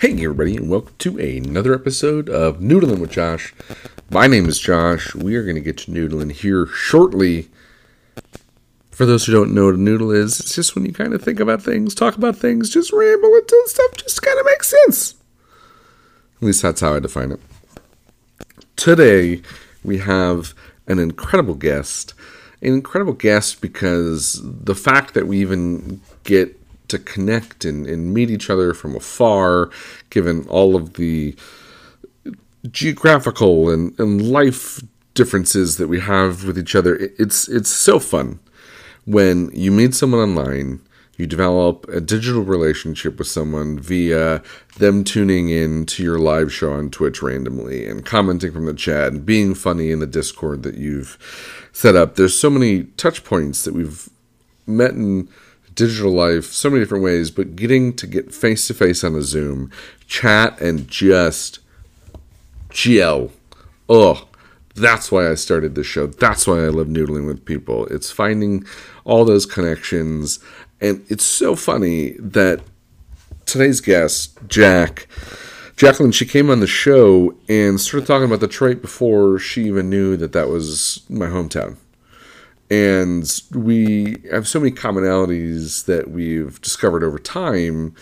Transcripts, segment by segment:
Hey, everybody, and welcome to another episode of Noodling with Josh. My name is Josh. We are going to get to noodling here shortly. For those who don't know what a noodle is, it's just when you kind of think about things, talk about things, just ramble until stuff just kind of makes sense. At least that's how I define it. Today, we have an incredible guest. An incredible guest because the fact that we even get to connect and, and meet each other from afar, given all of the geographical and, and life differences that we have with each other. It's it's so fun when you meet someone online, you develop a digital relationship with someone via them tuning in to your live show on Twitch randomly and commenting from the chat and being funny in the Discord that you've set up. There's so many touch points that we've met in digital life so many different ways, but getting to get face to face on a Zoom, chat, and just gel. Oh, that's why I started this show. That's why I love noodling with people. It's finding all those connections. And it's so funny that today's guest, Jack, Jacqueline, she came on the show and started talking about Detroit before she even knew that that was my hometown and we have so many commonalities that we've discovered over time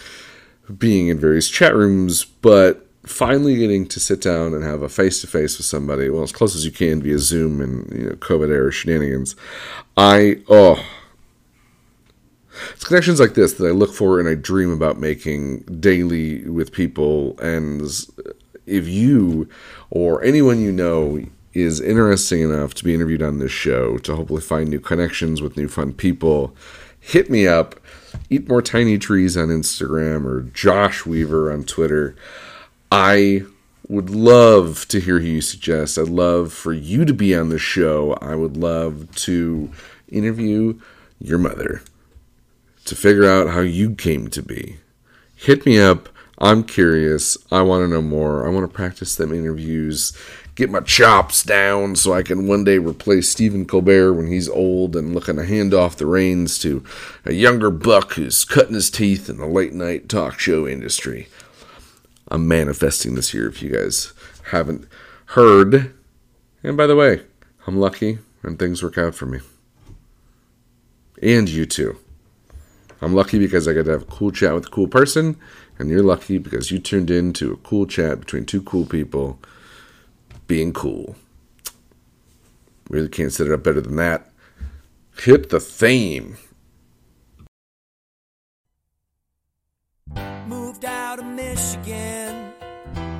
being in various chat rooms but finally getting to sit down and have a face to face with somebody well as close as you can via zoom and you know covid era shenanigans. I oh it's connections like this that i look for and i dream about making daily with people. And if you or anyone you know is interesting enough to be interviewed on this show to hopefully find new connections with new fun people, hit me up. Eat more tiny trees on Instagram or Josh Weaver on Twitter. I would love to hear who you suggest. I'd love for you to be on the show. I would love to interview your mother to figure out how you came to be. Hit me up. I'm curious. I want to know more. I want to practice them interviews get my chops down so I can one day replace Stephen Colbert when he's old and looking to hand off the reins to a younger buck who's cutting his teeth in the late night talk show industry. I'm manifesting this year if you guys haven't heard. And by the way, I'm lucky and things work out for me. And you too. I'm lucky because I got to have a cool chat with a cool person, and you're lucky because you tuned in to a cool chat between two cool people being cool. Really can't set it up better than that. Hit the theme. Moved out of Michigan,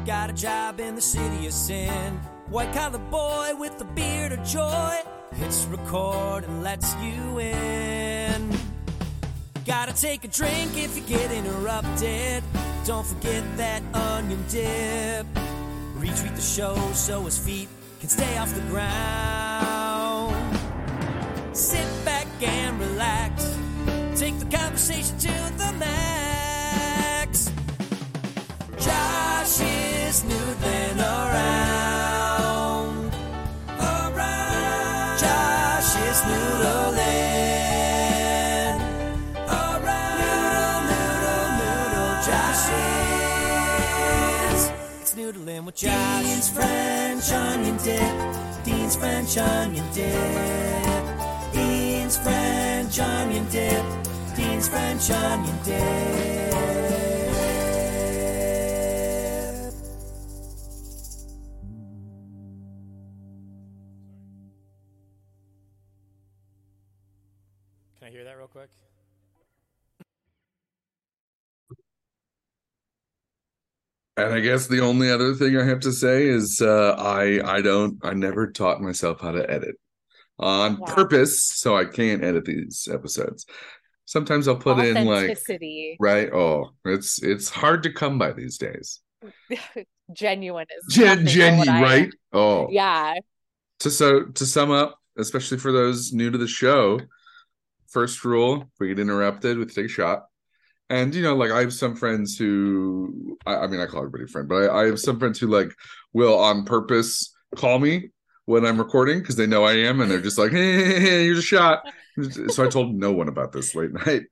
got a job in the city of sin. White collar boy with a beard of joy hits record and lets you in. Gotta take a drink if you get interrupted. Don't forget that onion dip. Retweet the show so his feet can stay off the ground. Sit back and relax. Take the conversation to the max. With Josh. Dean's French onion dip. Dean's French onion dip. Dean's French onion dip. Dean's French onion dip. Can I hear that real quick? And I guess the only other thing I have to say is uh, I I don't I never taught myself how to edit on Wow. purpose, so I can't edit these episodes. Sometimes I'll put in like right. Oh, it's it's hard to come by these days. genuine is Gen, nothing Gen, I right? Oh, Yeah. to so to sum up, especially for those new to the show, first rule: if we get interrupted, we take a shot. And you know, like I have some friends who, I, I mean, I call everybody a friend, but I, I have some friends who like will on purpose call me when I'm recording because they know I am, and they're just like, "Hey, hey, hey, here's a shot." so I told no one about this late night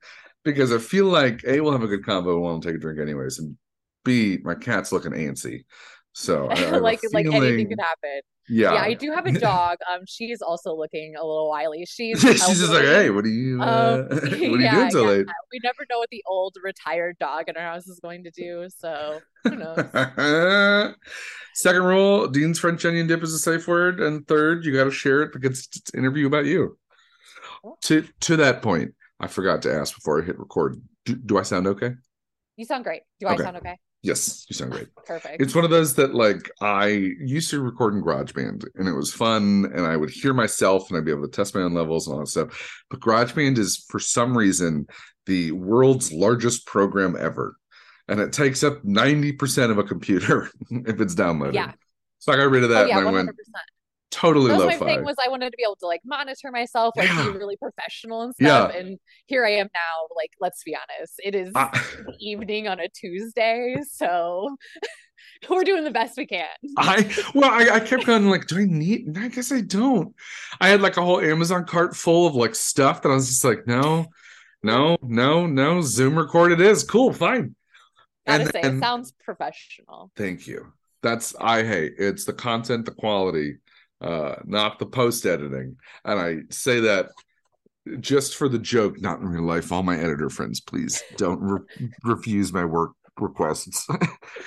because I feel like a we'll have a good combo and we'll take a drink anyways, and B, my cat's looking antsy. So I, I have a like like anything feeling- could happen. Yeah. Yeah. I do have a dog. Um, she's also looking a little wily. She's She's just like, hey, what are you uh, Um, what are you yeah, doing so yeah. late? We never know what the old retired dog in our house is going to do. So who knows? Second rule, Dean's French onion dip is a safe word. And third, you got to share it because it's an interview about you. To to that point, I forgot to ask before I hit record. Do, do I sound okay? You sound great. Do I sound okay? Yes, you sound great. Perfect. It's one of those that like I used to record in GarageBand and it was fun and I would hear myself and I'd be able to test my own levels and all that stuff. But GarageBand is for some reason the world's largest program ever. And it takes up 90% of a computer if it's downloaded. Yeah. So I got rid of oh that yeah, and I went hundred percent. Totally That was low my fi. thing was I wanted to be able to like monitor myself, like Yeah. be really professional and stuff Yeah. And here I am now. Like, let's be honest, it is evening on a Tuesday, so we're doing the best we can. I well, I, I kept going like, do I need? I guess I don't. I had like a whole Amazon cart full of like stuff that I was just like, no, no, no, no. Zoom record it is cool, fine. Gotta And- say, and- it sounds professional. Thank you. That's I hate. It's the content, the quality, uh, not the post editing. And I say that just for the joke, not in real life. All my editor friends, please don't re- refuse my work requests.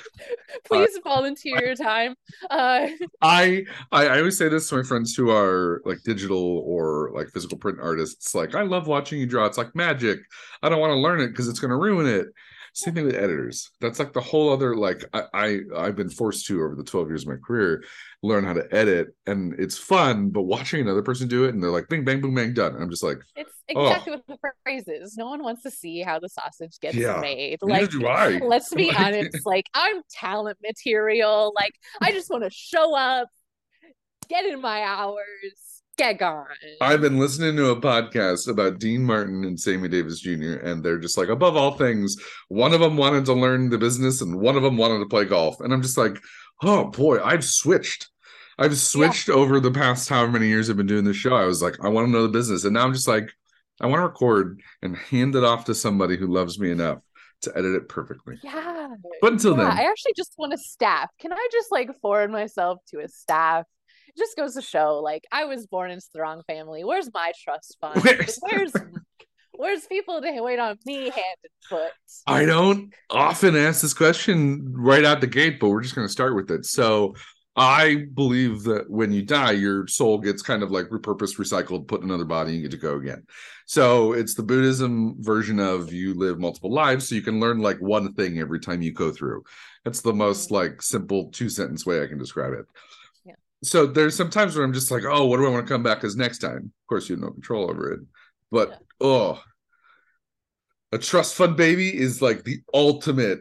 Please volunteer your time. Uh, I, I I always say this to my friends who are like digital or like physical print artists. Like, I love watching you draw. It's like magic. I don't want to learn it because it's going to ruin it. Same thing with editors. That's like the whole other like I, I I've been forced to over the twelve years of my career learn how to edit, and it's fun. But watching another person do it, and they're like, bing, bang, boom, bang, done. I'm just like, it's Oh. exactly what the phrase is. No one wants to see how the sausage gets Yeah. made. Like, do I. let's be Like- honest. Like, I'm talent material. Like, I just want to show up, get in my hours, get gone. I've been listening to a podcast about Dean Martin and Sammy Davis Jr., and they're just like, above all things, one of them wanted to learn the business and one of them wanted to play golf. And I'm just like, oh boy, I've switched. I've switched over the past however many years I've been doing this show. I was like, I want to know the business. And now I'm just like, I want to record and hand it off to somebody who loves me enough to edit it perfectly. Yeah. But until Yeah, then, I actually just want a staff. Can I just like forward myself to a staff? Just goes to show, like, I was born into the wrong family. Where's my trust fund? Where's- Where's where's people to wait on me hand and foot? I don't often ask this question right out the gate, but we're just going to start with it. So, I believe that when you die, your soul gets kind of like repurposed, recycled, put in another body, and you get to go again. So, it's the Buddhism version of you live multiple lives, so you can learn like one thing every time you go through. That's the most like simple two sentence way I can describe it. So, there's some times where I'm just like, oh, what do I want to come back as next time? Of course, you have no control over it, but Yeah. oh, a trust fund baby is like the ultimate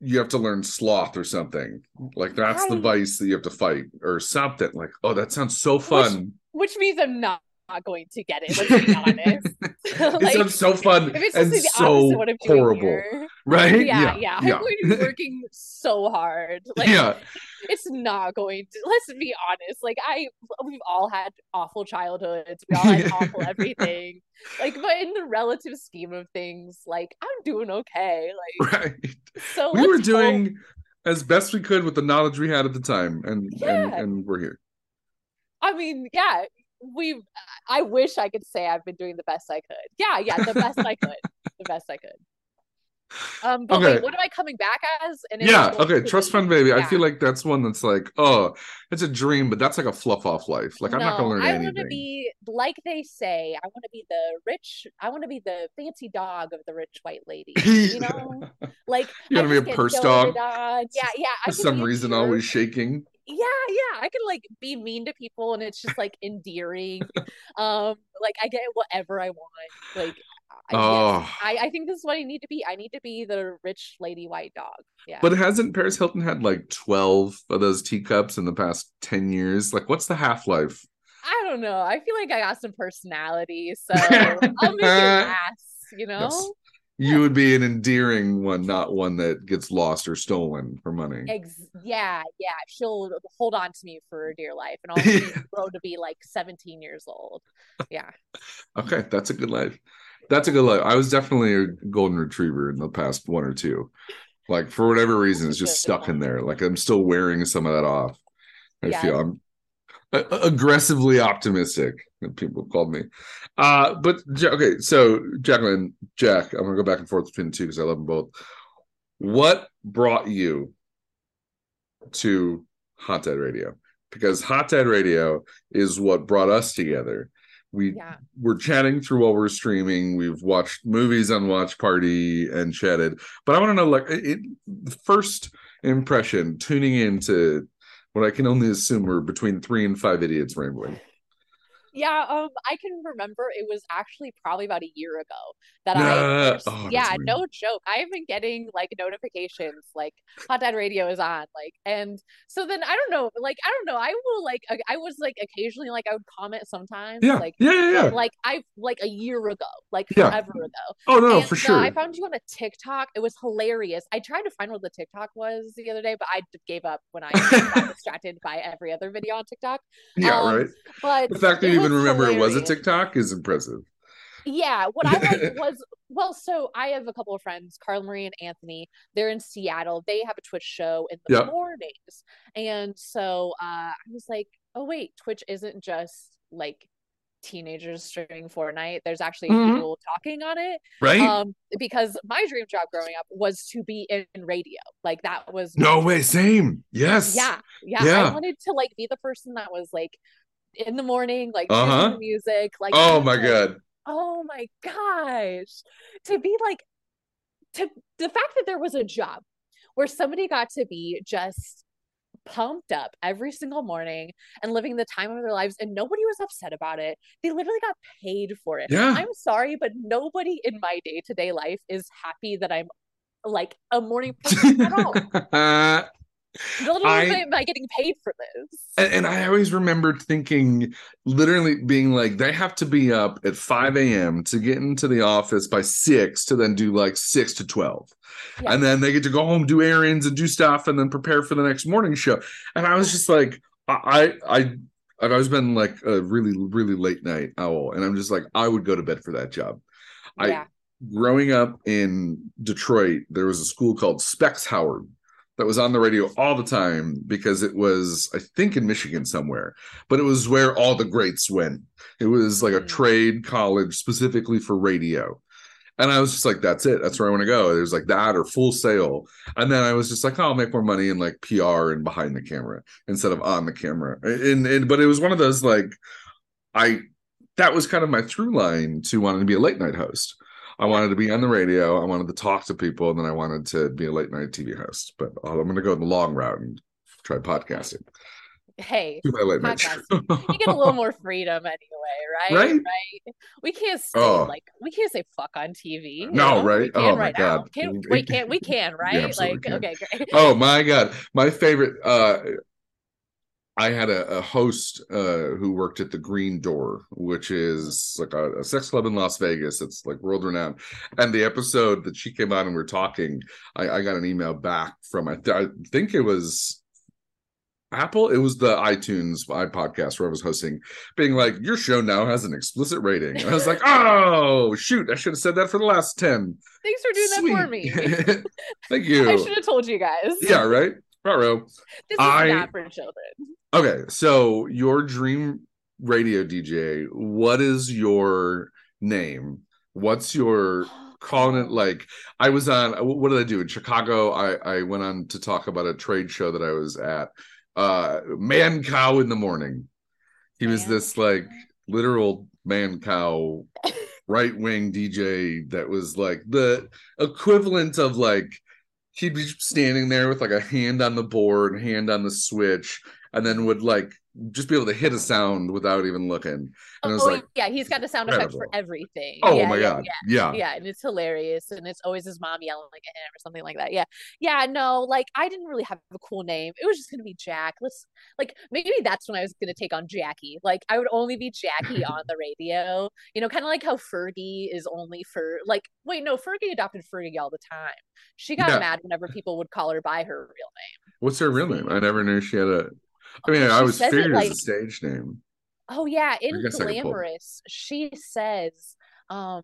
you have to learn sloth or something. Like that's the vice that you have to fight or something. Like oh that sounds so fun. Which means I'm not, not going to get it. Let's be honest. Like, sounds so fun If it's and so horrible here, right yeah, yeah, I'm going to be working so hard. Like, yeah it's not going to. Let's be honest. Like, I, we've all had awful childhoods. We all had awful everything. Like, but in the relative scheme of things, like, I'm doing okay. Like, right so we were let's hope- doing as best we could with the knowledge we had at the time and and, and we're here I mean, yeah, we've. I wish I could say I've been doing the best I could. Yeah, yeah, the best I could. The best I could. Um, but Okay. wait, what am I coming back as? And yeah okay trust fund baby i feel like that's one that's like oh it's a dream but that's like a fluff off life like i'm not gonna learn I anything want to be like they say. I want to be the rich. I want to be the fancy dog of the rich white lady. You know, like You I wanna be a purse dog? Yeah, yeah. I for some reason always shaking yeah yeah i can like be mean to people and it's just like endearing um like i get whatever i want like I, yes, Oh. I i think this is what i need to be i need to be the rich lady white dog yeah But hasn't Paris Hilton had like 12 of those teacups in the past 10 years? Like, what's the half life? i don't know i feel like i got some personality so i'll make it last you know Yes. You would be an endearing one, not one that gets lost or stolen for money. Ex- yeah yeah she'll hold on to me for dear life and i'll grow to be like 17 years old yeah Okay, that's a good life. That's a good life. I was definitely a golden retriever in the past one or two. Like for whatever reason, it's just stuck in there. Like I'm still wearing some of that off. I Yeah. feel I'm aggressively optimistic. People called me. Uh, but okay, so Jacqueline, Jack, I'm gonna go back and forth between the two because I love them both. What brought you to Hot Dad Radio? Because Hot Dad Radio is what brought us together. We Yeah. we're chatting through while we're streaming. We've watched movies on Watch Party and chatted. But I want to know, like, it, the first impression tuning into what I can only assume were between three and five idiots rambling. Yeah, um, I can remember it was actually probably about a year ago that I Oh, yeah, no joke. I've been getting like notifications like Hot Dad Radio is on, like, and so then I don't know, like, I don't know. I will like, I, was like occasionally like I would comment sometimes, Yeah, like, yeah, yeah, yeah. like I like a year ago, like Yeah. forever ago. oh no, And, for uh, sure. I found you on a TikTok. It was hilarious. I tried to find what the TikTok was the other day, but I gave up when I got distracted by every other video on TikTok. yeah, um, right. But The fact that you even remember it was a. TikTok is impressive. Yeah, what I liked was well, so I have a couple of friends, Carla Marie and Anthony. They're in Seattle. They have a Twitch show in the mornings. And so uh I was like, oh wait, Twitch isn't just like teenagers streaming Fortnite. There's actually Mhm. people talking on it. Right? Um because my dream job growing up was to be in radio. Like that was no way, same. Yes. yeah, yeah. Yeah. I wanted to like be the person that was like in the morning, like Uh-huh. music, like Oh my like, god. Oh my gosh. To be like to the fact that there was a job where somebody got to be just pumped up every single morning and living the time of their lives and nobody was upset about it. They literally got paid for it. Yeah. i'm sorry but nobody in my day-to-day life is happy that i'm like a morning person at all and, little I- I getting paid for this and I always remembered thinking, literally being like, they have to be up at 5 a.m. to get into the office by six to then do like six to 12. Yeah. And then they get to go home, do errands and do stuff, and then prepare for the next morning show. And I was just like, I, I, I've always been like a really, really late night owl. And I'm just like, I would go to bed for that job. I, growing up in Detroit, there was a school called Specs Howard that was on the radio all the time because it was, I think, in Michigan somewhere, but it was where all the greats went. It was like a Mm. trade college specifically for radio. And I was just like, that's it. That's where I want to go. There's like that or full sail. And then I was just like, oh, I'll make more money in like PR and behind the camera instead of on the camera. And, and but it was one of those like, I that was kind of my through line to wanting to be a late night host. I wanted to be on the radio. I wanted to talk to people, and then I wanted to be a late night TV host. But uh, I'm going to go the long route and try podcasting. hey Do my late night show. Podcasting. you get a little more freedom anyway, right? Right? Right. We can't say Oh. like we can't say fuck on TV. No, know? right? Oh, my right. God. Can, We- wait, can we can right? absolutely like can. okay, great. oh my god my favorite uh i had a, a host uh who worked at the green door which is like a, a sex club in las vegas it's like world renowned and the episode that she came on and we are talking i, I got an email back from I, th- I think it was Apple, it was the iTunes podcast where I was hosting, being like, Your show now has an explicit rating. And I was like, Oh, shoot, I should have said that for the last 10. Thanks for doing that for me. Thank you. I should have told you guys. Yeah, right. Raro. This is I- not for children. Okay, so your dream radio DJ, what is your name? What's your calling it like I was on what did I do in Chicago? I I went on to talk about a trade show that I was at. Uh Mancow in the morning. He was Man this like literal Mancow right wing DJ that was like the equivalent of like he'd be standing there with like a hand on the board, hand on the switch, and then would like just be able to hit a sound without even looking. And it was oh like, yeah, he's got a sound effect for everything. oh Yeah, my yeah, god, Yeah. yeah. yeah and it's hilarious and it's always his mom yelling at him or something like that yeah yeah no like i didn't really have a cool name it was just gonna be jack let's like maybe that's when i was gonna take on jackie like i would only be jackie on the radio you know kind of like how fergie is only for like wait no fergie adopted fergie all the time she got Yeah. mad whenever people would call her by her real name What's her real name? I never knew she had a. I mean, She I was figured it like- was a stage name. Oh yeah, in guess I could pull- Glamorous, she says, um,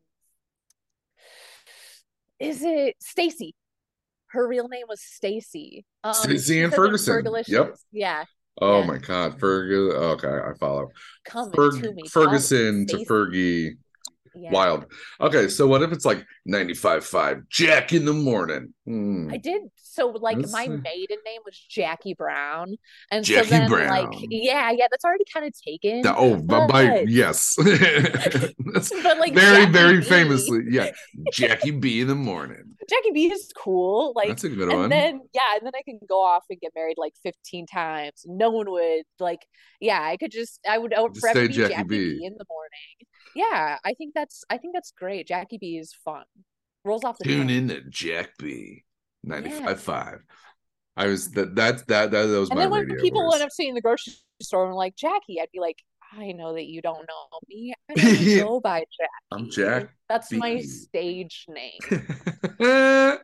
is it Stacy? her real name was Stacy. Um, Stacy Ann Ferguson. Yep. Yeah. Oh Yeah. my God, Ferguson. Okay, I follow. Come Ferg- to me. Ferguson to Fergie. Yeah. Wild. Okay, so what if it's like 95.5 Jack in the morning? Hmm. I did so like That's, my maiden name was Jackie Brown, and Jackie so then like yeah, yeah, that's already kind of taken. The- oh, by, by yes. But like very, Jackie very B- famously. Yeah. Jackie B in the morning. Jackie B is cool. Like That's a good and one. then yeah, and then I can go off and get married like 15 times. No one would like yeah, I could just I would I would Just forever say be Jackie Jackie, B. B. in the morning. Yeah, I think that's I think that's great. Jackie B is fun. Rolls off the Tune tongue. in to Jack B 95.5. I was that that that, that was And my then when people voice. end up seeing the grocery store and like Jackie, I'd be like, I know that you don't know me. I don't go by Jackie. I'm Jack That's my stage name.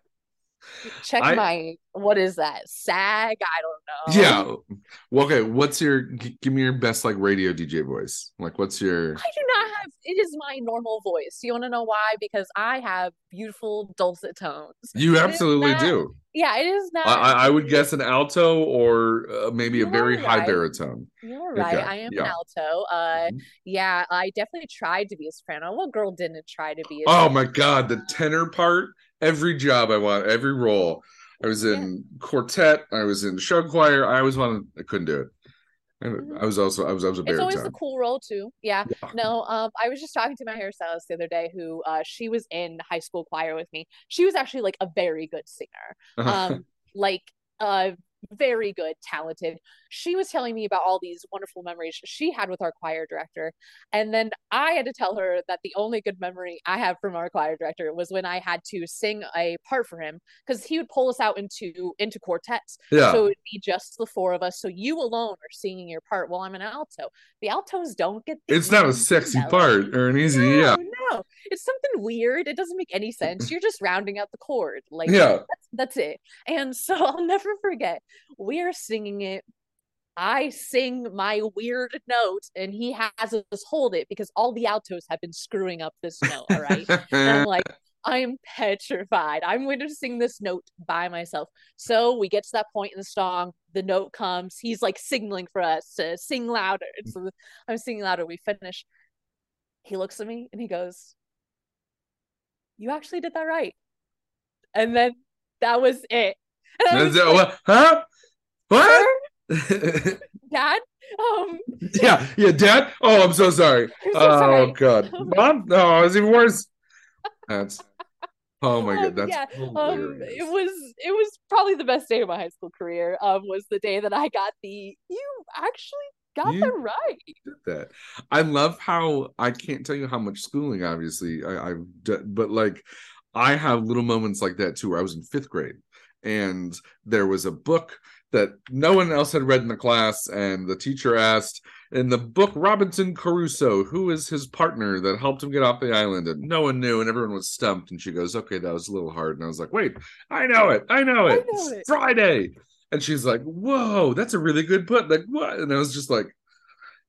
Check I- my what is that? SAG? I don't know. Yeah. Well, okay. What's your give me your best like radio DJ voice? Like what's your I do not have it is my normal voice. You want to know why? Because I have beautiful dulcet tones. You is absolutely not- do. Yeah, it is not I, I would guess an alto or uh, maybe a very high baritone. You're right. Okay, I am yeah. an alto. Uh Mhm. yeah, I definitely tried to be a soprano. What girl didn't try to be a Oh soprano? my god, the tenor part. Every job I want, every role. I was in quartet. I was in show choir. I always wanted. I couldn't do it. And Mhm. I was also. I was. I was a It's always the cool role too. Yeah. Yeah. No, um, I was just talking to my hairstylist the other day who uh she was in high school choir with me. She was actually like a very good singer. Um, like uh very good, talented. She was telling me about all these wonderful memories she had with our choir director. And then I had to tell her that the only good memory I have from our choir director was when I had to sing a part for him because he would pull us out into into quartets. yeah. So it would be just the four of us. So you alone are singing your part while I'm an alto. The altos don't get it's not a sexy melody. part or an easy. No, Yeah. no, it's something weird. It doesn't make any sense. You're just rounding out the chord. Like Yeah. that's that's it. And so I'll never forget. We're singing it. I sing my weird note, and he has us hold it because all the altos have been screwing up this note. All right. And I'm like, I'm petrified. I'm going to sing this note by myself. So we get to that point in the song. The note comes. He's like signaling for us to sing louder. And so I'm singing louder. We finish. He looks at me and he goes, You actually did that right. And then that was it. I was That's it. What? Huh? What? Dad, um, yeah. Yeah. Dad. Oh, I'm so sorry. I'm so oh sorry. God. Mom. No, it's even worse. That's. Oh my Um, god. That's yeah, um it was it was probably the best day of my high school career um was the day that i got the you actually got You- that right did that. I love how I can't tell you how much schooling, obviously, I, I've done, but like I have little moments like that too, where I was in fifth grade and there was a book that no one else had read in the class, and the teacher asked in the book Robinson Crusoe, who is his partner that helped him get off the island, and no one knew, and everyone was stumped. And she goes, "Okay, that was a little hard," and I was like, "Wait, I know it, I know I it, know It's it." Friday." And she's like, "Whoa, that's a really good book." Like what? And I was just like,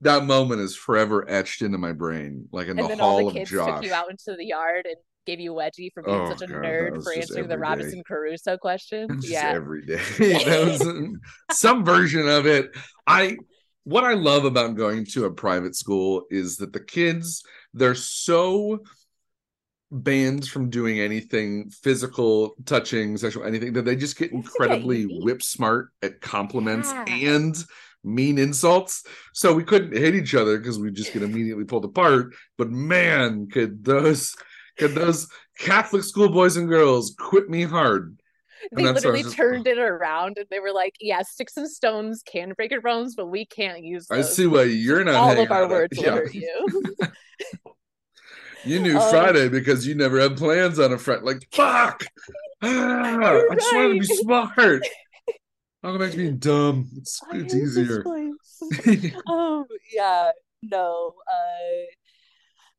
that moment is forever etched into my brain, like in and the hall the of Josh. took you out into the yard and gave you wedgie for being Oh, such a God, nerd for answering the day. robinson crusoe question Just yeah every day. that was uh, some version of it. I what I love about going to a private school is that the kids they're so banned from doing anything physical, touching, sexual, anything that they just get incredibly whip smart at compliments Yeah. and mean insults. So we couldn't hit each other because we just get immediately pulled apart. But man, could those could those Catholic school boys and girls quit me hard. they that's what I literally just- turned it around and they were like yeah sticks and stones can break your bones but we can't use I see why you're not all of our words Yeah. hurt you You knew Um, Friday because you never had plans on a Friday. Like, fuck! Ah, I just wanted to be smart. I'll go back to being dumb. It's, it's easier. um yeah no uh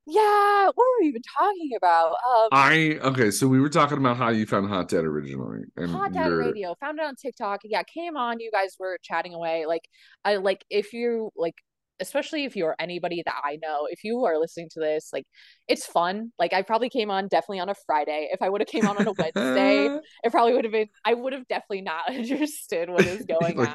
yeah what were we even talking about um I okay, so we were talking about how you found Hot Dad originally, and Hot Dad you're- Radio found it on TikTok. Yeah, came on. You guys were chatting away. Like, I like if you like especially if you're anybody that I know, if you are listening to this, like it's fun. Like I probably came on definitely on a Friday. If I would have came on on a Wednesday, it probably would have been I would have definitely not understood what is going Like, on.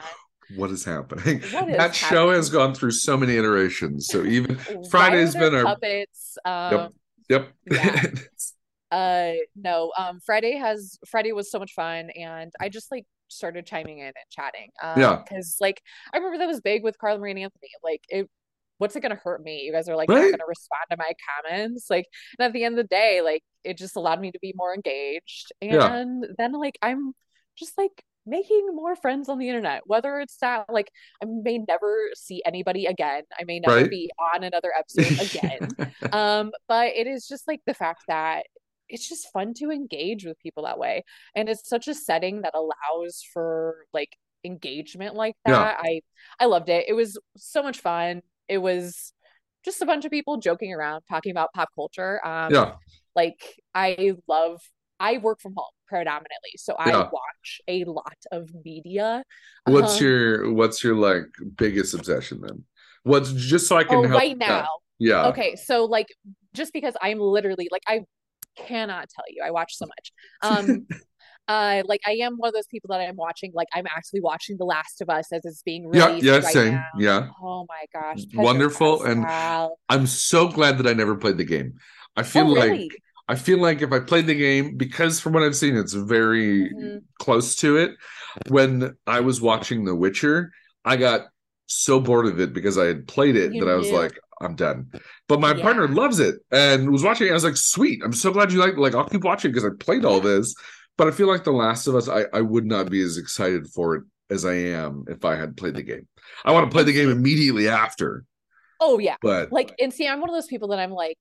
What is happening? What is that show has gone through so many iterations. So even Friday's been our puppets. Um yep. Yeah. uh no um friday has friday was so much fun and i just like started chiming in and chatting um Yeah. because like i remember that was big with carla marie and anthony like it what's it gonna hurt me you guys are like Right. not gonna respond to my comments like and at the end of the day like it just allowed me to be more engaged Yeah. and then like i'm just like making more friends on the internet whether it's that like i may never see anybody again i may never Right. be on another episode again um but it is just like the fact that it's just fun to engage with people that way and it's such a setting that allows for like engagement like Yeah. that i i loved it it was so much fun it was just a bunch of people joking around talking about pop culture um yeah. like i love i work from home predominantly so i Yeah. watch a lot of media What's Um, your what's your like biggest obsession then? What's just so I can oh help right now Yeah. okay so like just because i'm literally like i cannot tell you i watch so much um uh like i am one of those people that i'm watching like i'm actually watching the last of us as it's being Yeah, released yeah, right same. now Yeah. oh my gosh Pedro Wonderful, and I'm so glad that I never played the game. I feel oh like really I feel like if I played the game, because from what I've seen, it's very Mhm. close to it. When I was watching The Witcher, I got so bored of it because I had played it You that I was like, I'm done. But my Yeah. partner loves it and was watching it. I was like, sweet. I'm so glad you like like I'll keep watching because I played all this. But I feel like The Last of Us, I, I would not be as excited for it as I am if I had played the game. I want to play the game immediately after, oh yeah but like and see i'm one of those people that i'm like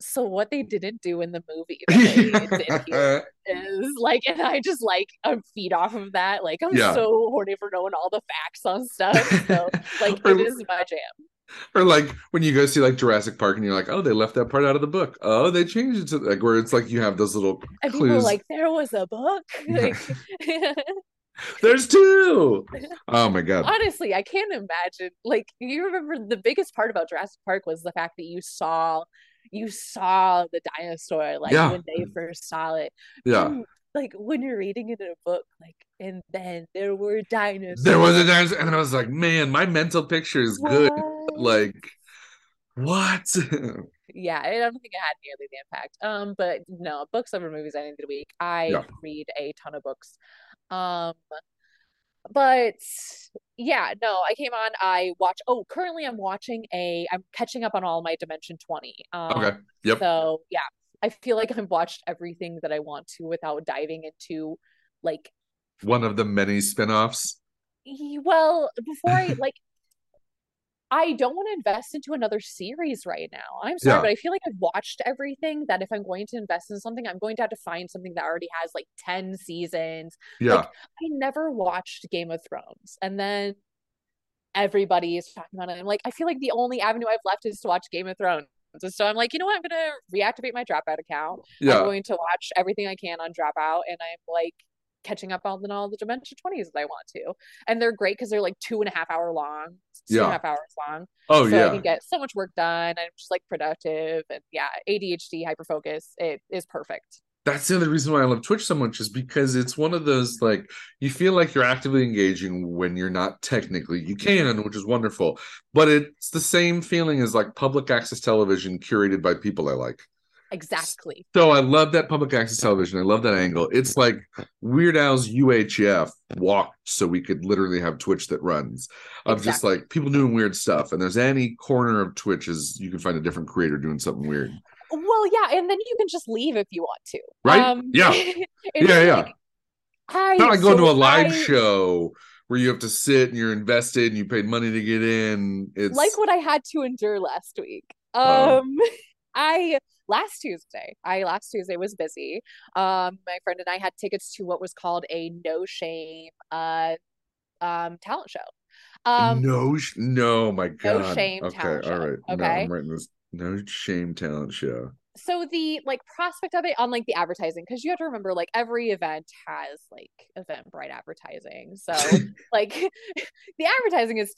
so what they didn't do in the movie that they did here is like and i just like um, feed off of that like i'm Yeah. so horny for knowing all the facts on stuff so like Or- it is my jam Or like when you go see like Jurassic Park and you're like, oh, they left that part out of the book. Oh, they changed it to like where it's like you have those little and people are clues. like there was a book like There's two. Oh my god. honestly i can't imagine like you remember the biggest part about jurassic park was the fact that you saw you saw the dinosaur like Yeah. when they first saw it Yeah. And, like when you're reading it in a book like and then there were dinosaurs There was a dinosaur, and then I was like, man, my mental picture is good. Like, what? yeah i don't think it had nearly the impact um but no books over movies any day of the week i Yeah. read a ton of books um but yeah no i came on i watch oh currently i'm watching a i'm catching up on all my dimension 20 um okay. Yep. so yeah i feel like i've watched everything that i want to without diving into like One of the many spin-offs. well before i like I don't want to invest into another series right now. I'm sorry, Yeah. but I feel like I've watched everything that if I'm going to invest in something, I'm going to have to find something that already has like 10 seasons. Yeah. Like, I never watched Game of Thrones. And then everybody is talking about it. I'm like, I feel like the only avenue I've left is to watch Game of Thrones. And so I'm like, you know what? I'm going to reactivate my Dropout account. Yeah. I'm going to watch everything I can on Dropout. And I'm like, catching up on all the Dimension 20s that I want to. And they're great because they're like two and a half hour long, two and Yeah. a half hours long. Oh so I yeah. can get so much work done. I'm just like productive and yeah, ADHD, hyperfocus. It is perfect. That's the other reason why I love Twitch so much is because it's one of those like you feel like you're actively engaging when you're not technically you can, which is wonderful. But it's the same feeling as like public access television curated by people I like. Exactly. So I love that public access television. I love that angle. It's like Weird Al's UHF walked so we could literally have Twitch that runs of just like people doing weird stuff. And there's any corner of Twitch is you can find a different creator doing something weird. Well, yeah, and then you can just leave if you want to. Right? Um, Yeah. Yeah, yeah. like, I not like going to a live I- show where you have to sit and you're invested and you paid money to get in. It's like what I had to endure last week. Oh. Um, I last Tuesday, I last Tuesday was busy. Um, my friend and I had tickets to what was called a no shame uh um talent show. Um, no, sh- no, my God. no shame okay, talent all show, right. No, okay? I'm writing this. No shame talent show. so the like prospect of it on like the advertising because you have to remember like every event has like Eventbrite advertising so like the advertising is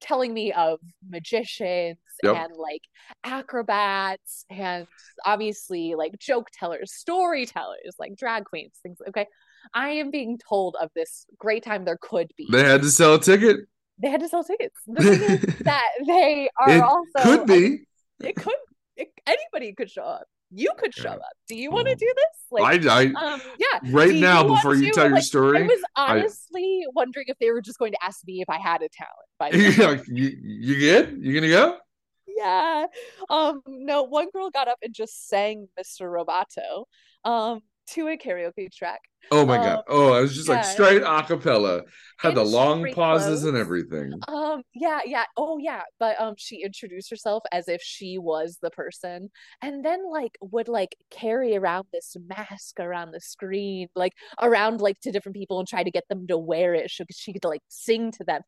telling me of magicians Yep. and like acrobats and obviously like joke tellers, storytellers, like drag queens, things. Okay. I am being told of this great time there could be. They had to sell a ticket. They had to sell tickets. The thing is that they are It also Could be. it could it, anybody could show up. You could show up. Do you want to do this? Like I, I um yeah. right do now you before you to? tell your Like, story. I was honestly wondering if they were just going to ask me if I had a talent. By the. Yeah, you, you good? You gonna go? yeah. Um, no, one girl got up and just sang Mr. Roboto um to a karaoke track. Oh my Um, god! Oh, I was just like yeah. straight acapella. Had the long pauses and everything. Um, yeah, yeah. Oh yeah. But um she introduced herself as if she was the person and then like would like carry around this mask around the screen, like around like to different people and try to get them to wear it so she could like sing to them.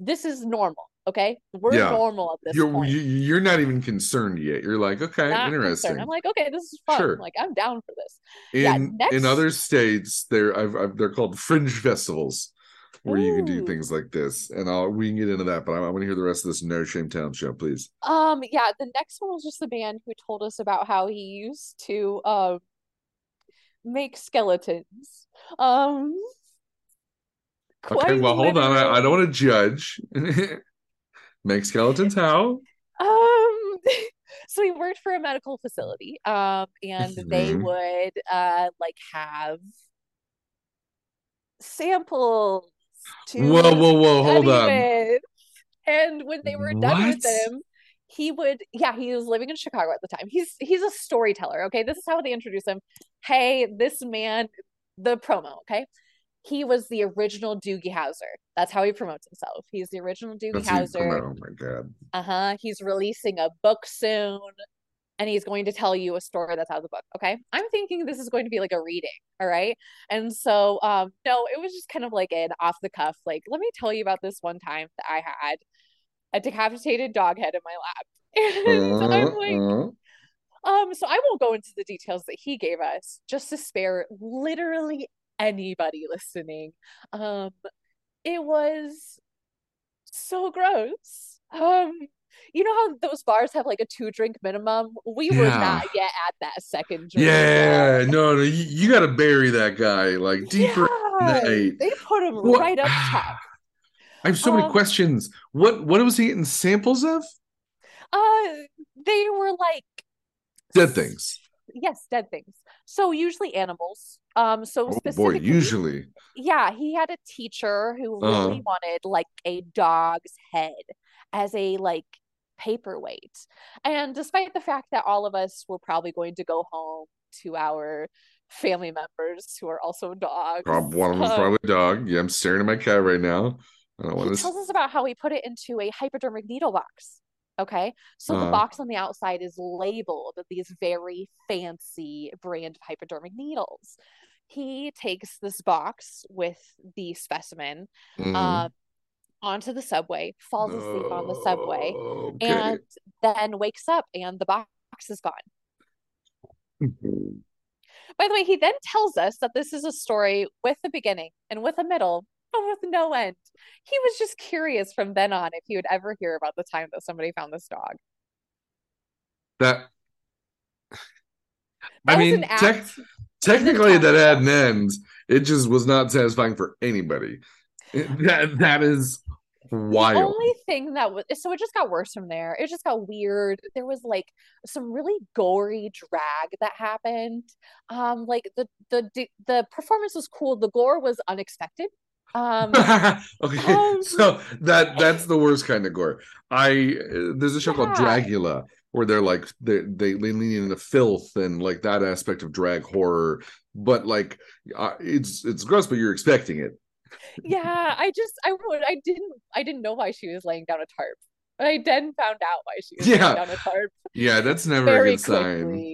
This is normal, okay? We're Yeah. normal at this You're point. you, you're not even concerned yet. You're like, okay, Not interesting. concerned. I'm like, okay, this is fun. Sure. Like, I'm down for this. in yeah, in other states, they're I've, I've, they're called fringe festivals, where you can do things like this. And I'll we can get into that, but I, I want to hear the rest of this No Shame Town show, please. Um, yeah, the next one was just the band who told us about how he used to um make skeletons. Um Okay, well, hold on. I, I don't want to judge. Make skeletons how? Um, so he worked for a medical facility, um, and they Mhm. would uh like have samples to Whoa, whoa, whoa! Hold on. And when they were done with What? him, he would, yeah, he was living in Chicago at the time. He's he's a storyteller. Okay, this is how they introduce him. Hey, this man, the promo. Okay, he was the original Doogie Howser. That's how he promotes himself. He's the original Doogie That's Howser. oh my god! Uh huh. He's releasing a book soon, and he's going to tell you a story that's out of the book. Okay. I'm thinking this is going to be like a reading. All right. And so, um, no, it was just kind of like an off the cuff, like, let me tell you about this one time that I had a decapitated dog head in my lap. And I'm like, Uh, um, so I won't go into the details that he gave us just to spare literally anybody listening. Um, it was so gross. Um, you know how those bars have like a two drink minimum? We were not yet at that second drink. yeah, no, no, you, you got to bury that guy like deeper. Yeah, night. they put him What- right up top. I have so many Um, questions. What what was he getting samples of? Uh, they were like Dead things. Yes, dead things. So usually animals. Um, so Oh boy, specifically, usually. yeah, he had a teacher who Uh-huh. really wanted like a dog's head as a like paperweight. And despite the fact that all of us were probably going to go home to our family members who are also dogs, Prob- One of them's um, probably a dog. Yeah, I'm staring at my cat right now. I don't he want to. tells us about how he put it into a hypodermic needle box. Okay. So the Uh-huh. box on the outside is labeled with these very fancy brand of hypodermic needles. He takes this box with the specimen Mm-hmm. um, onto the subway, falls asleep on the subway, Okay. and then wakes up and the box is gone. By the way, he then tells us that this is a story with a beginning and with a middle, with no end. He was just curious from then on if he would ever hear about the time that somebody found this dog. that. That I mean, an tech- technically, that had an end. It just was not satisfying for anybody. That that is The wild. only thing that was so it just got worse from there. It just got weird. There was like some really gory drag that happened. Um, like the the the performance was cool. The gore was unexpected. Um, okay, Um, so that that's the worst kind of gore. I uh, there's a show called Yeah. Dragula where they're like they they lean into filth and like that aspect of drag horror, but like uh, it's it's gross, but you're expecting it. yeah, I just I would I didn't I didn't know why she was laying down a tarp. But I then found out why she was Yeah. laying down a tarp Yeah, that's never a very good sign.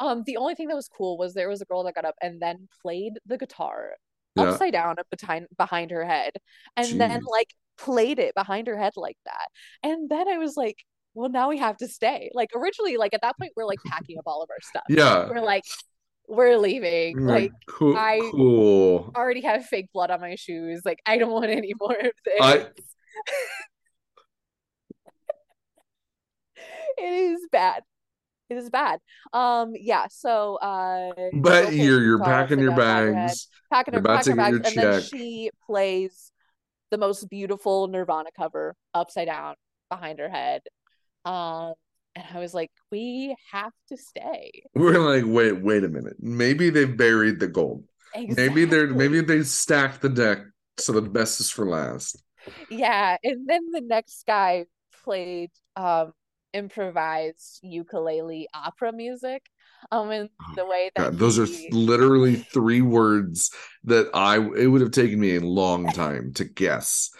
Um, the only thing that was cool was there was a girl that got up and then played the guitar yeah. upside down behind behind her head and Jeez. then like played it behind her head like that. And then i was like well now we have to stay. Like originally like at that point we're like packing up all of our stuff. Yeah. We're like we're leaving. Like, like cool, i cool. already have fake blood on my shoes. Like i don't want any more of this. I... it is bad. It is bad. Um, yeah. So, uh, But you're you're packing your them on her head, bags. packing You're her, about to packing her your bags, and then she plays the most beautiful Nirvana cover upside down behind her head. Um, and I was like, we have to stay. We're like, wait, wait a minute. Maybe they've buried the gold. Exactly. Maybe they're maybe they stacked the deck so the best is for last. Yeah, and then the next guy played um improvised ukulele opera music. Um, in the way that God, those are literally three words that I it would have taken me a long time to guess.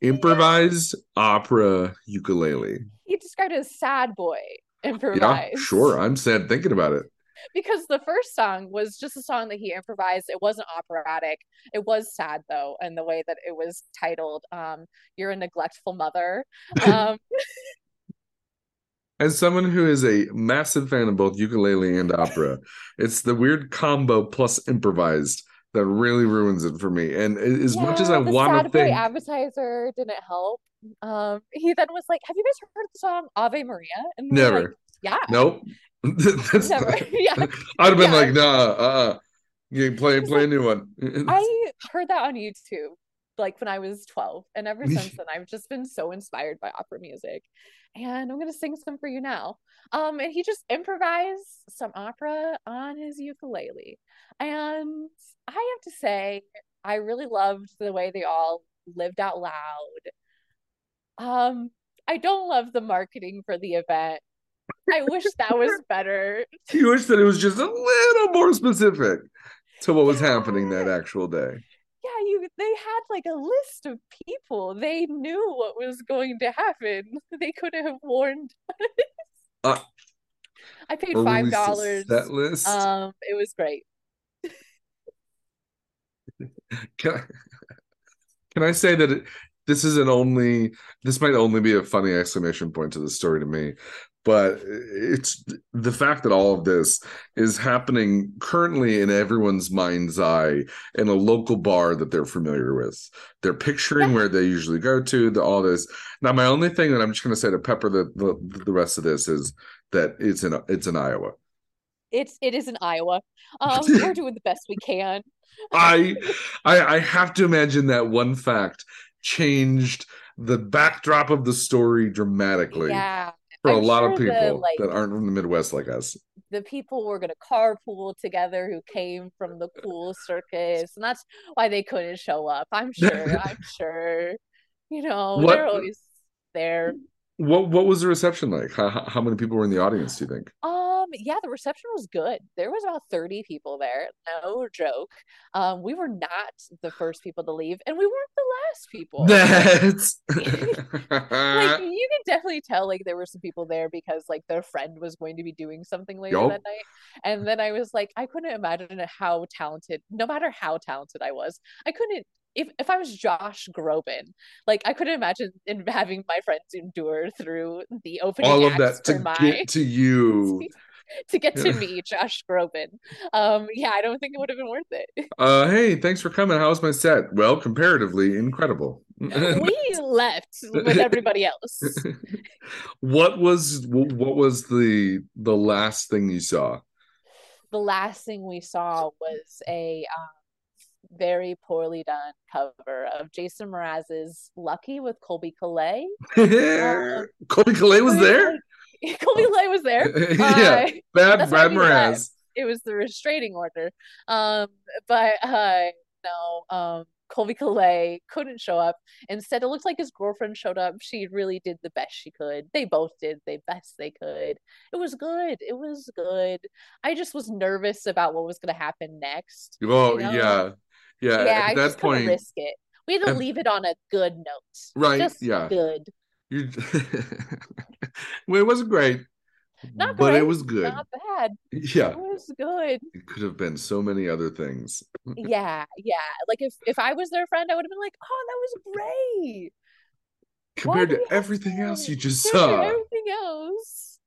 Improvised opera ukulele. he described it as sad boy improvised Yeah, improvised. sure. I'm sad thinking about it. Because the first song was just a song that he improvised. It wasn't operatic. It was sad though, and the way that it was titled, um, "You're a neglectful mother." Um, As someone who is a massive fan of both ukulele and opera, it's the weird combo plus improvised that really ruins it for me. And as much as I yeah, want to think, appetizer didn't help. Um, he then was like, "Have you guys heard the song Ave Maria?" And we were like, never. "Yeah, Nope. That's never." not- Yeah, I'd have been Yeah. like, nah, uh-uh. You play play a new one. I heard that on YouTube like when I was 12, and ever since then I've just been so inspired by opera music. And I'm gonna sing some for you now. Um, and he just improvised some opera on his ukulele. And I have to say, I really loved the way they all lived out loud. Um, I don't love the marketing for the event. I wish that was better. You wish that it was just a little more specific to what was happening that actual day. Yeah, you they had like a list of people. They knew what was going to happen. They could have warned. Uh, I paid five dollars. that list. Um, it was great. Can I, can I say that it, this isn't only this might only be a funny exclamation point to the story to me, but it's the fact that all of this is happening currently in everyone's mind's eye in a local bar that they're familiar with. They're picturing where they usually go to, the, all this. Now, my only thing that I'm just going to say to pepper the, the the rest of this is that it's in it's in Iowa. It's it is in Iowa. Um, we're doing the best we can. I, I I have to imagine that one fact changed the backdrop of the story dramatically Yeah, for a I'm lot of sure the, people like- that aren't from the Midwest like us. the people were gonna carpool together who came from the cool circus, and that's why they couldn't show up. I'm sure. I'm sure. You know, What- they're always there. What what was the reception like? How how how many people were in the audience? Do you think? Um, yeah, the reception was good. There was about 30 people there. No joke. Um, we were not the first people to leave, and we weren't the last people. That's Like you can definitely tell like there were some people there because like their friend was going to be doing something later Yup. that night. And then I was like, I couldn't imagine how talented, no matter how talented I was, I couldn't if if I was Josh Groban, like I couldn't imagine in having my friends endure through the opening all of acts that to my get to you. to get to Yeah. me, Josh Groban. Um, yeah, I don't think it would have been worth it. Uh, hey, thanks for coming. How was my set? Well, comparatively incredible. we left with everybody else. what was what was the the last thing you saw? The last thing we saw was a um, very poorly done cover of Jason Mraz's "Lucky" with Colbie Caillat. Colbie Caillat was there. Colbie Caillat was there. yeah, Uh, Brad why we left. Mraz. it was the restraining order. Um, but uh, no, um, Colbie Caillat couldn't show up. Instead, it looked like his girlfriend showed up. She really did the best she could. They both did the best they could. It was good. It was good. I just was nervous about what was going to happen next. Well, you know? yeah, yeah. yeah, I at that just point, risk it. We had to leave it on a good note. Right, Just yeah. good. You. well, it wasn't great, Not but great, it was good. Not bad. Yeah, It was good. it could have been so many other things. Yeah, yeah. Like if if I was their friend, I would have been like, "Oh, that was great." Compared to everything else you just saw. Everything else.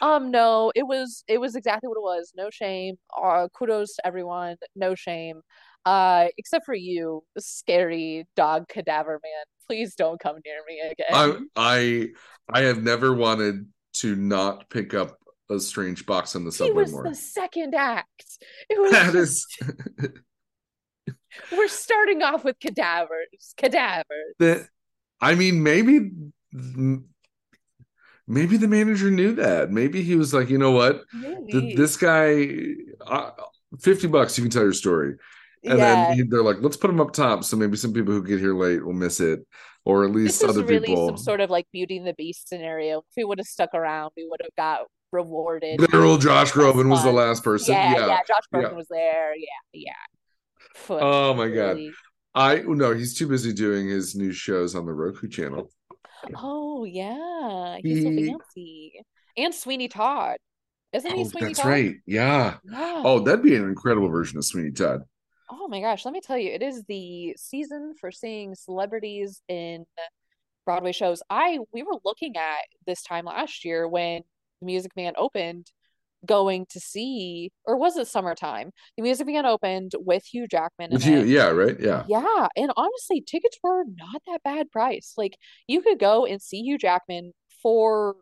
Um, no, it was it was exactly what it was. No shame. Uh, kudos to everyone. No shame. Uh, except for you, scary dog cadaver man. Please don't come near me again. I I I have never wanted to not pick up a strange box on the He subway was more. the second act. It was That just- is we're starting off with cadavers. Cadavers. that. I mean, maybe maybe the manager knew that. Maybe he was like, you know what, Th- this guy, uh, fifty bucks, you can tell your story. And yeah. then they're like, let's put them up top, so maybe some people who get here late will miss it, or at least this other really people. some sort of like Beauty and the Beast scenario. If we would have stuck around, we would have got rewarded. Literal Josh Groban was the last person. yeah, Yeah, yeah, Josh yeah. Groban was there. Yeah, yeah. Phew, Oh my God. really. I no, he's too busy doing his new shows on the Roku channel. Oh yeah, he's so He- fancy. And Sweeney Todd, isn't he? Oh, Sweeney that's Todd. right. Yeah. Yeah. Oh, that'd be an incredible version of Sweeney Todd. Oh my gosh, let me tell you, it is the season for seeing celebrities in Broadway shows. I we were looking at this time last year when the Music Man opened, going to see, or was it summertime? The Music Man opened with Hugh Jackman With yeah, right? Yeah. Yeah, and honestly, tickets were not that bad price. Like you could go and see Hugh Jackman for,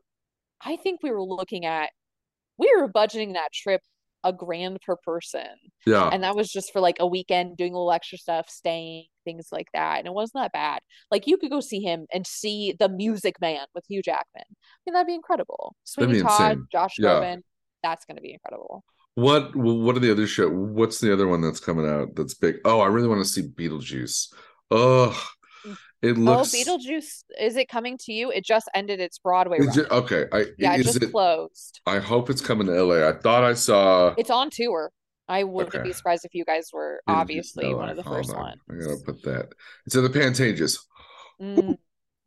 I think we were looking at, we were budgeting that trip a grand per person. Yeah. And that was just for like a weekend doing a little extra stuff, staying, things like that. And it wasn't that bad. Like you could go see him and see the Music Man with Hugh Jackman. I mean, that'd be incredible. Sweeney Todd, insane. Josh Yeah. Groban, that's gonna be incredible. What what are the other show? What's the other one that's coming out that's big? Oh, I really want to see Beetlejuice. Oh, it looks oh, Beetlejuice, is it coming to you? It just ended its Broadway run. okay, I Yeah, it just it closed. I hope it's coming to LA. I thought I saw It's on tour. I wouldn't Okay. be surprised if you guys were Beetlejuice obviously LA. one of the Hold first on. ones. I gotta put that. It's in the Pantages. Mm,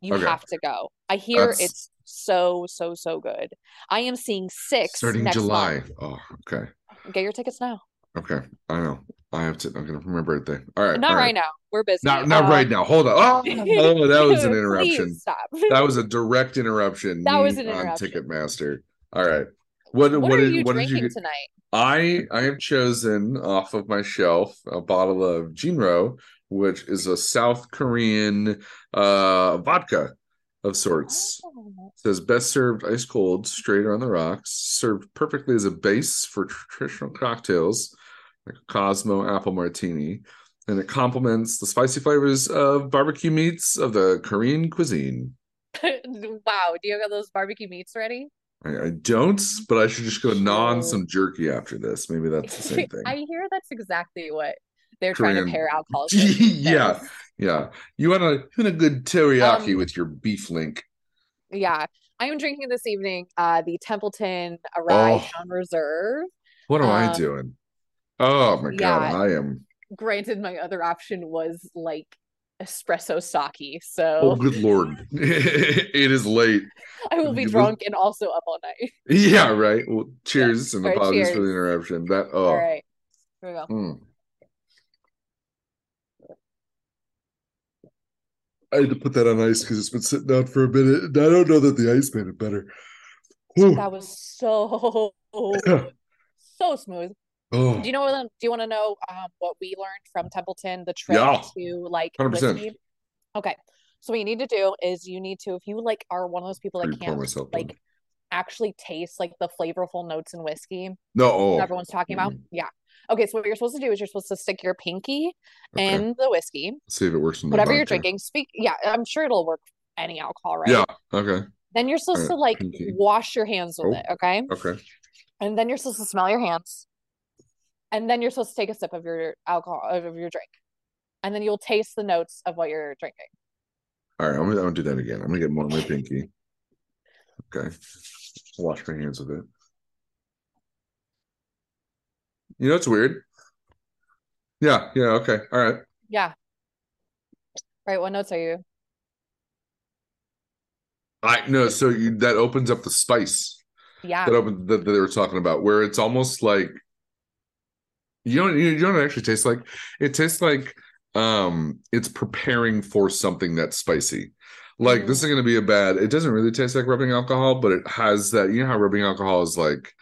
you Okay. have to go. I hear That's- it's so, so, so good. I am seeing six Starting next July. month. Oh, okay. Get your tickets now. Okay. I know. I have to I'm gonna for my birthday. All right. Not all right now. We're busy. Not not Uh, right now. Hold on. Oh, oh, that was an interruption. Stop. That was a direct interruption. That was an on interruption. Ticketmaster. All right. What What, what are did you what did drinking you tonight? I I have chosen off of my shelf a bottle of Jinro, which is a South Korean uh vodka of sorts. Oh, It says best served ice cold, straight on the rocks, served perfectly as a base for traditional cocktails like a Cosmo apple martini, and it complements the spicy flavors of barbecue meats of the Korean cuisine. wow. Do you have those barbecue meats ready? I, I don't, but I should just go gnaw on some jerky after this. Maybe that's the same thing. I hear that's exactly what they're trying to pair alcohol. with yeah, yeah. You want a you want a good teriyaki Um, with your beef link. Yeah. I am drinking this evening uh the Templeton Rye Oh. Town Reserve. What am I um, doing? Oh my god. I am. Granted, my other option was like espresso sake, So Oh, good lord, it is late. I will be drunk and also up all night. Yeah, right. Well, cheers and All right, apologies for the interruption. That oh, All right. Here we go. mm. I had to put that on ice because it's been sitting out for a minute. And I don't know that the ice made it better. Whew. That was so so smooth. Do you know what? Do you want to know um, what we learned from Templeton? The trick Yeah. to like 100%. whiskey. Okay, so what you need to do is you need to if you like are one of those people that can't myself like actually taste like the flavorful notes in whiskey no. Oh, everyone's talking about. Mhm. Yeah. Okay, so what you're supposed to do is you're supposed to stick your pinky okay. in the whiskey, See if it works in whatever you're drinking. Speak. Yeah, I'm sure it'll work any alcohol, right? Yeah. Okay. Then you're supposed to like pinky. wash your hands with Oh. it. Okay. Okay. And then you're supposed to smell your hands. And then you're supposed to take a sip of your alcohol of your drink. And then you'll taste the notes of what you're drinking. All right. I'm gonna, I'm gonna do that again. I'm gonna get more of my pinky. Okay. Wash my hands with it. You know, it's weird. Yeah. Yeah. Okay. All right. Yeah. Right. What notes are you? I no. So you that opens up the spice. Yeah. that open that, that they were talking about, where it's almost like you don't you don't actually taste like it tastes like um it's preparing for something that's spicy. Like this is going to be a bad. It doesn't really taste like rubbing alcohol, but it has that. You know how rubbing alcohol is like.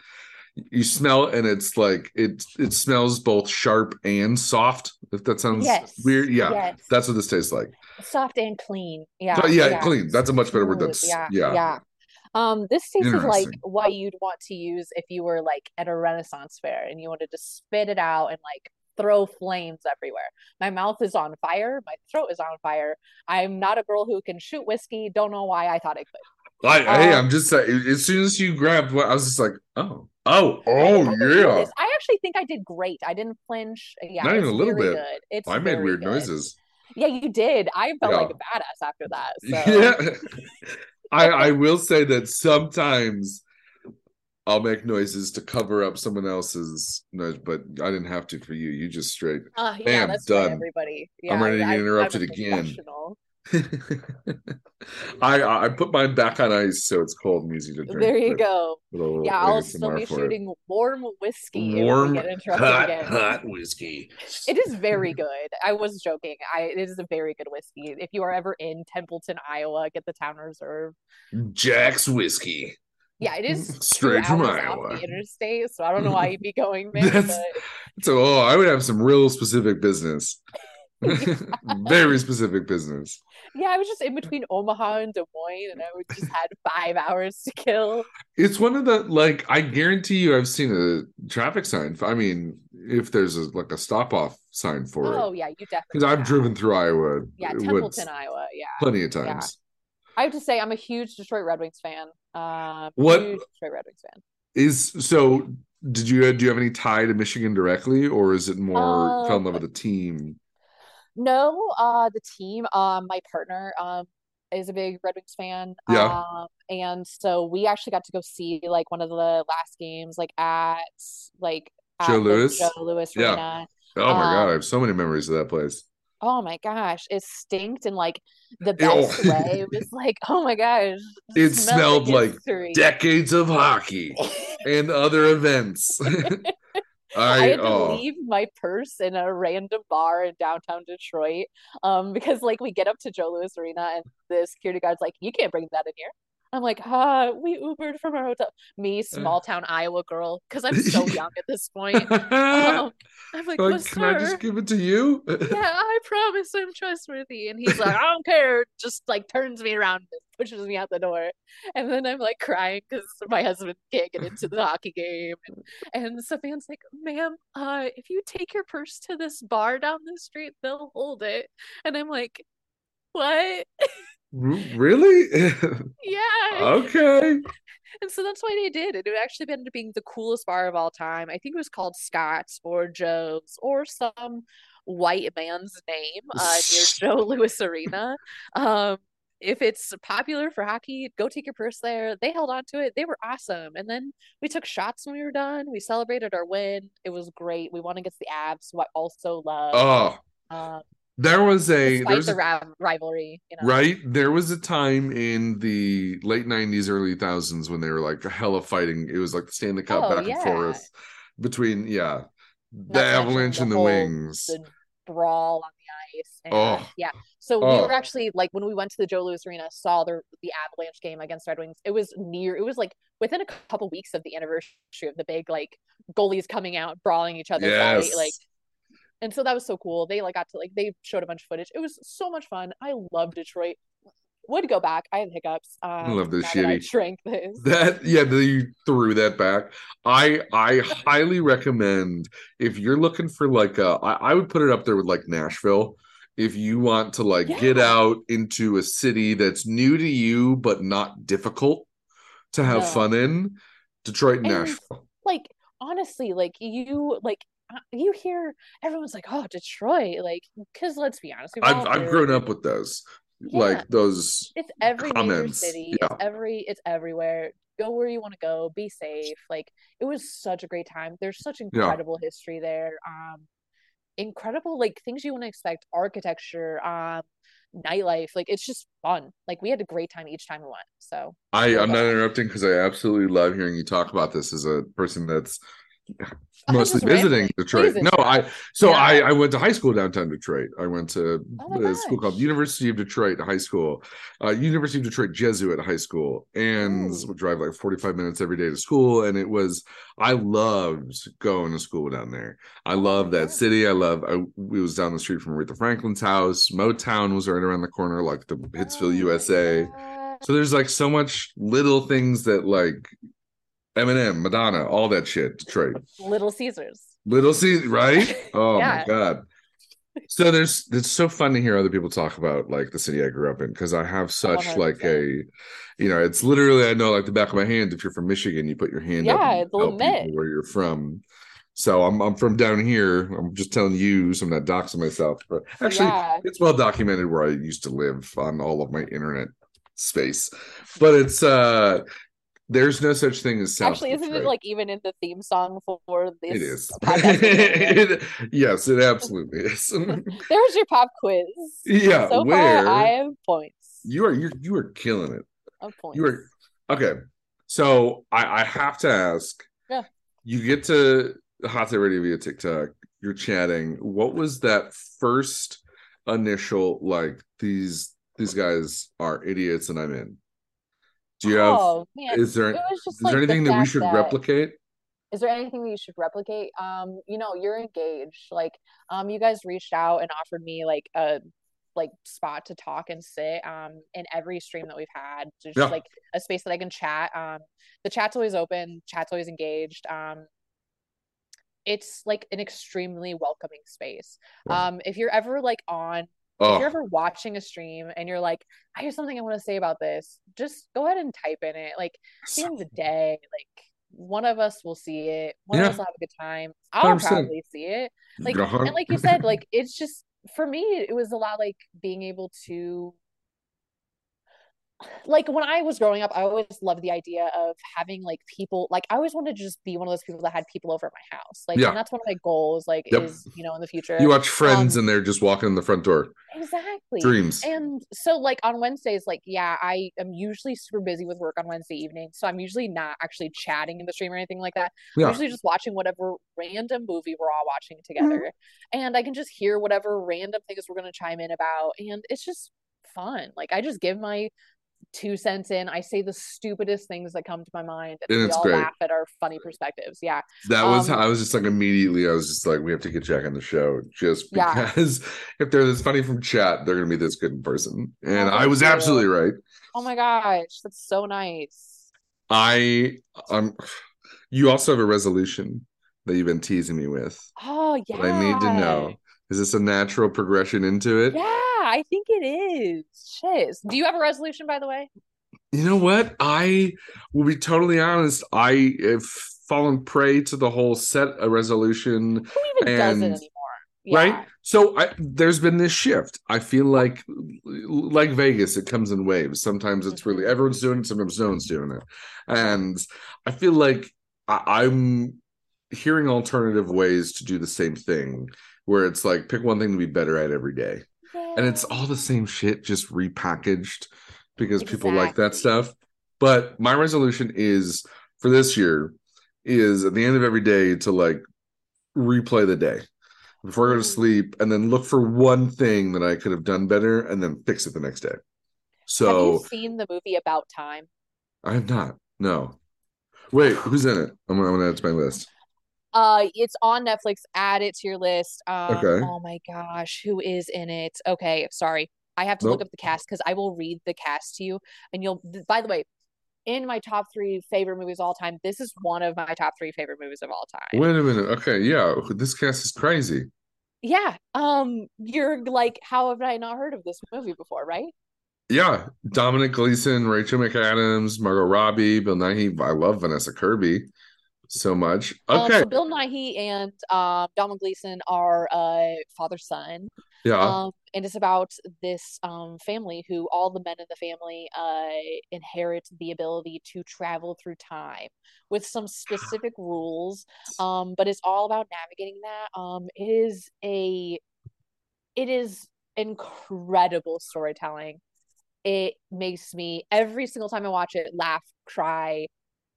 You smell and it's like it. It smells both sharp and soft. If that sounds Yes. weird, yeah, Yes. that's what this tastes like. Soft and clean. Yeah. So, yeah, clean. That's a much better word. That's yeah. yeah. Yeah. Um, this tastes like what you'd want to use if you were like at a Renaissance fair and you wanted to spit it out and like throw flames everywhere. My mouth is on fire. My throat is on fire. I'm not a girl who can shoot whiskey. Don't know why I thought I could. I, hey, Um, I'm just saying. As soon as you grabbed what, I was just like, oh, oh, oh, haven't yeah. I actually think I did great. I didn't flinch. Yeah, Not even a little bit. good. It's I made weird good. noises. Yeah, you did. I felt Yeah. like a badass after that. So Yeah. I I will say that sometimes I'll make noises to cover up someone else's noise, but I didn't have to for you. You just straight. uh, yeah, Bam, that's done. everybody. Yeah, I'm ready to get interrupted again. Professional. I I put mine back on ice so it's cold and easy to drink. There you go. little Yeah, I'll still be for it. shooting warm whiskey warm, if we get interrupted hot, again. hot whiskey. It is very good. I was joking. I it is a very good whiskey. If you are ever in Templeton, Iowa, get the Town Reserve. Jack's whiskey. Yeah, it is Straight from Iowa. the interstate, so I don't know why you'd be going there. That's- but So, oh, I would have some real specific business. Very specific business. yeah, I was just in between Omaha and Des Moines, and I would just had five hours to kill. It's one of the like I guarantee you I've seen a traffic sign. I mean, if there's a like a stop off sign for Oh it. Oh yeah, you definitely. Because I've driven through Iowa Yeah, Templeton, Iowa. Yeah. plenty of times. I have to say, I'm a huge Detroit Red Wings fan. Uh, What- Huge Detroit Red Wings fan. Is so did you do you have any tie to Michigan directly or is it more fell in love Um, with the team? No, uh, the team. Um, my partner um is a big Red Wings fan. Yeah. Um, and so we actually got to go see like one of the last games, like at like at Joe Louis? Joe Louis Yeah. Arena. Oh my god, um, I have so many memories of that place. Oh my gosh, it stinked in like the Oh. best way. It was like, oh my gosh, It smell smelled like history. Decades of hockey and other events. I I, had to oh leave my purse in a random bar in downtown Detroit. Um, because like we get up to Joe Louis Arena and the security guard's like, you can't bring that in here. I'm like, ah, we Ubered from our hotel. Me, small town Iowa girl, because I'm so young at this point. Um, I'm like, Like, "But can I just give it to you? yeah, I promise I'm trustworthy. And he's like, I don't care. Just like turns me around and pushes me out the door. And then I'm like crying because my husband can't get into the hockey game. And, and Safan's like, ma'am, uh, if you take your purse to this bar down the street, they'll hold it. And I'm like, what? Really? Yeah. okay. And so that's why they did. it. it actually ended up being the coolest bar of all time. I think it was called Scott's or Joe's or some white man's name uh, near Joe Louis Arena. Um, if it's popular for hockey, go take your purse there. They held on to it. They were awesome. And then we took shots when we were done. We celebrated our win. It was great. We won against the Avs, who I also love. Oh, Um, there was a despite there's the a, ra- rivalry, you know. right. There was a time in the late '90s, early 2000s when they were like a hella fighting. It was like the Stanley Cup Oh, back and forth between yeah, the Not to Avalanche the and the whole- Wings. the brawl on the ice. And Oh. yeah. So we Oh. were actually like when we went to the Joe Louis Arena, saw the the Avalanche game against Red Wings. It was near it was like within a couple weeks of the anniversary of the big like goalies coming out, brawling each other. Yes. out, like and so that was so cool. They like got to like they showed a bunch of footage. It was so much fun. I love Detroit. Would go back. I have hiccups. Um, love this I shitty- Shrank this. That yeah, you threw that back. I I highly recommend if you're looking for like a I, I would put it up there with like Nashville. If you want to like get out into a city that's new to you but not difficult to have No. fun in, Detroit and And- Nashville. like honestly like you like you hear everyone's like oh detroit like because let's be honest I've I've grown up with those. Yeah. Like those it's every comments, city yeah. it's every it's everywhere go where you want to go be safe like it was such a great time there's such incredible history there um incredible like things you wouldn't expect architecture um nightlife like it's just fun like we had a great time each time we went so I I'm not interrupting because I absolutely love hearing you talk about this as a person that's mostly visiting. Detroit. No, I so Yeah. I I went to high school downtown Detroit. I went to Oh a school called. University of Detroit High School, uh, University of Detroit Jesuit High School, and Ooh. would drive like 45 minutes every day to school. And it was I loved going to school down there. I Oh love that God. city. I love. I we was down the street from Aretha Franklin's house. Motown was right around the corner, like the Hitsville, Oh USA. So there's like so much little things that like Eminem, Madonna, all that shit. Detroit, Little Caesars. Little C, right? Oh Yeah. my god. So there's it's so fun to hear other people talk about like the city I grew up in because I have such like 100%. a, you know, it's literally I know like the back of my hand. If you're from Michigan, you put your hand Yeah, and it's a little bit. where you're from. So I'm I'm from down here. I'm just telling you, so I'm not doxing myself. But actually, yeah. it's well documented where I used to live on all of my internet space. But it's uh there's no such thing as South Actually, isn't it like even in the theme song for this it is? It- yes, it absolutely is. There's your pop quiz. yeah, So where far, I have points. you are you you are killing it. Points. You are okay. So I I have to ask. Yeah. You get to Hot Take Radio via TikTok. You're chatting. What was that first initial like? These these guys are idiots, and I'm in. Do you have? Oh man, Is there it was just is like there the anything that we should that- replicate? Is there anything that you should replicate? Um, you know, you're engaged. Like, um, you guys reached out and offered me like a like spot to talk and sit um in every stream that we've had. Just Yeah. like a space that I can chat. Um, the chat's always open, chat's always engaged. Um, it's like an extremely welcoming space. Um, if you're ever like on if Oh, you're ever watching a stream and you're like, I have something I want to say about this, just go ahead and type in it. Like at the end of the day, like one of us will see it, one Yeah. of us will have a good time. I'll 100%. probably see it. Like and like you said, like it's just for me, it was a lot like being able to like when I was growing up, I always loved the idea of having like people like I always wanted to just be one of those people that had people over at my house. Like Yeah. and that's one of my goals, like Yep. is, you know, in the future. you watch Friends um, and they're just walking in the front door. Exactly. Dreams. And so, like on Wednesdays, like, yeah, I am usually super busy with work on Wednesday evening. So I'm usually not actually chatting in the stream or anything like that. I'm usually just watching whatever random movie we're all watching Mm-hmm. together. And I can just hear whatever random things we're going to chime in about. And it's just fun. Like, I just give my two cents in. I say the stupidest things that come to my mind. And, And we all great. laugh at our funny perspectives. Yeah. That was Um, I was just like immediately I was just like we have to get Jack on the show just Yeah. because if they're this funny from chat they're gonna be this good in person and Oh, I was absolutely right. Oh my gosh. That's so nice. I um you also have a resolution that you've been teasing me with Oh, yeah. I need to know. Is this a natural progression into it? Yeah, I think it is. Shit. Do you have a resolution, by the way? You know what? I will be totally honest. I have fallen prey to the whole set a resolution Who even does it anymore? Yeah. right so I, there's been this shift i feel like like vegas it comes in waves sometimes it's really Mhm. everyone's doing it sometimes no one's doing it and i feel like I, i'm hearing alternative ways to do the same thing where it's like pick one thing to be better at every day and it's all the same shit just repackaged because people like that stuff but my resolution is for this year is at the end of every day to like replay the day before I go to sleep and then look for one thing that I could have done better and then fix it the next day. Have So you seen the movie About Time? I have not. No. Wait, who's in it? I'm gonna, I'm gonna add to my list. Uh, it's on Netflix. Add it to your list. Um, Okay. oh my gosh, who is in it? Okay, sorry. I have to look up the cast because I will read the cast to you. And you'll, by the way, in my top three favorite movies of all time, this is one of my top three favorite movies of all time. Wait a minute. Okay, yeah, this cast is crazy. Yeah. Um, you're like, how have I not heard of this movie before, right? Yeah, Dominic Gleeson, Rachel McAdams, Margot Robbie, Bill Nighy. I love Vanessa Kirby so much. Um, Okay, so Bill Nighy and um Domhnall Gleeson are uh father son. yeah, Um, and it's about this um family who all the men in the family uh inherit the ability to travel through time with some specific rules. Um, but it's all about navigating that. Um, it is a it is incredible storytelling. It makes me every single time I watch it laugh, cry.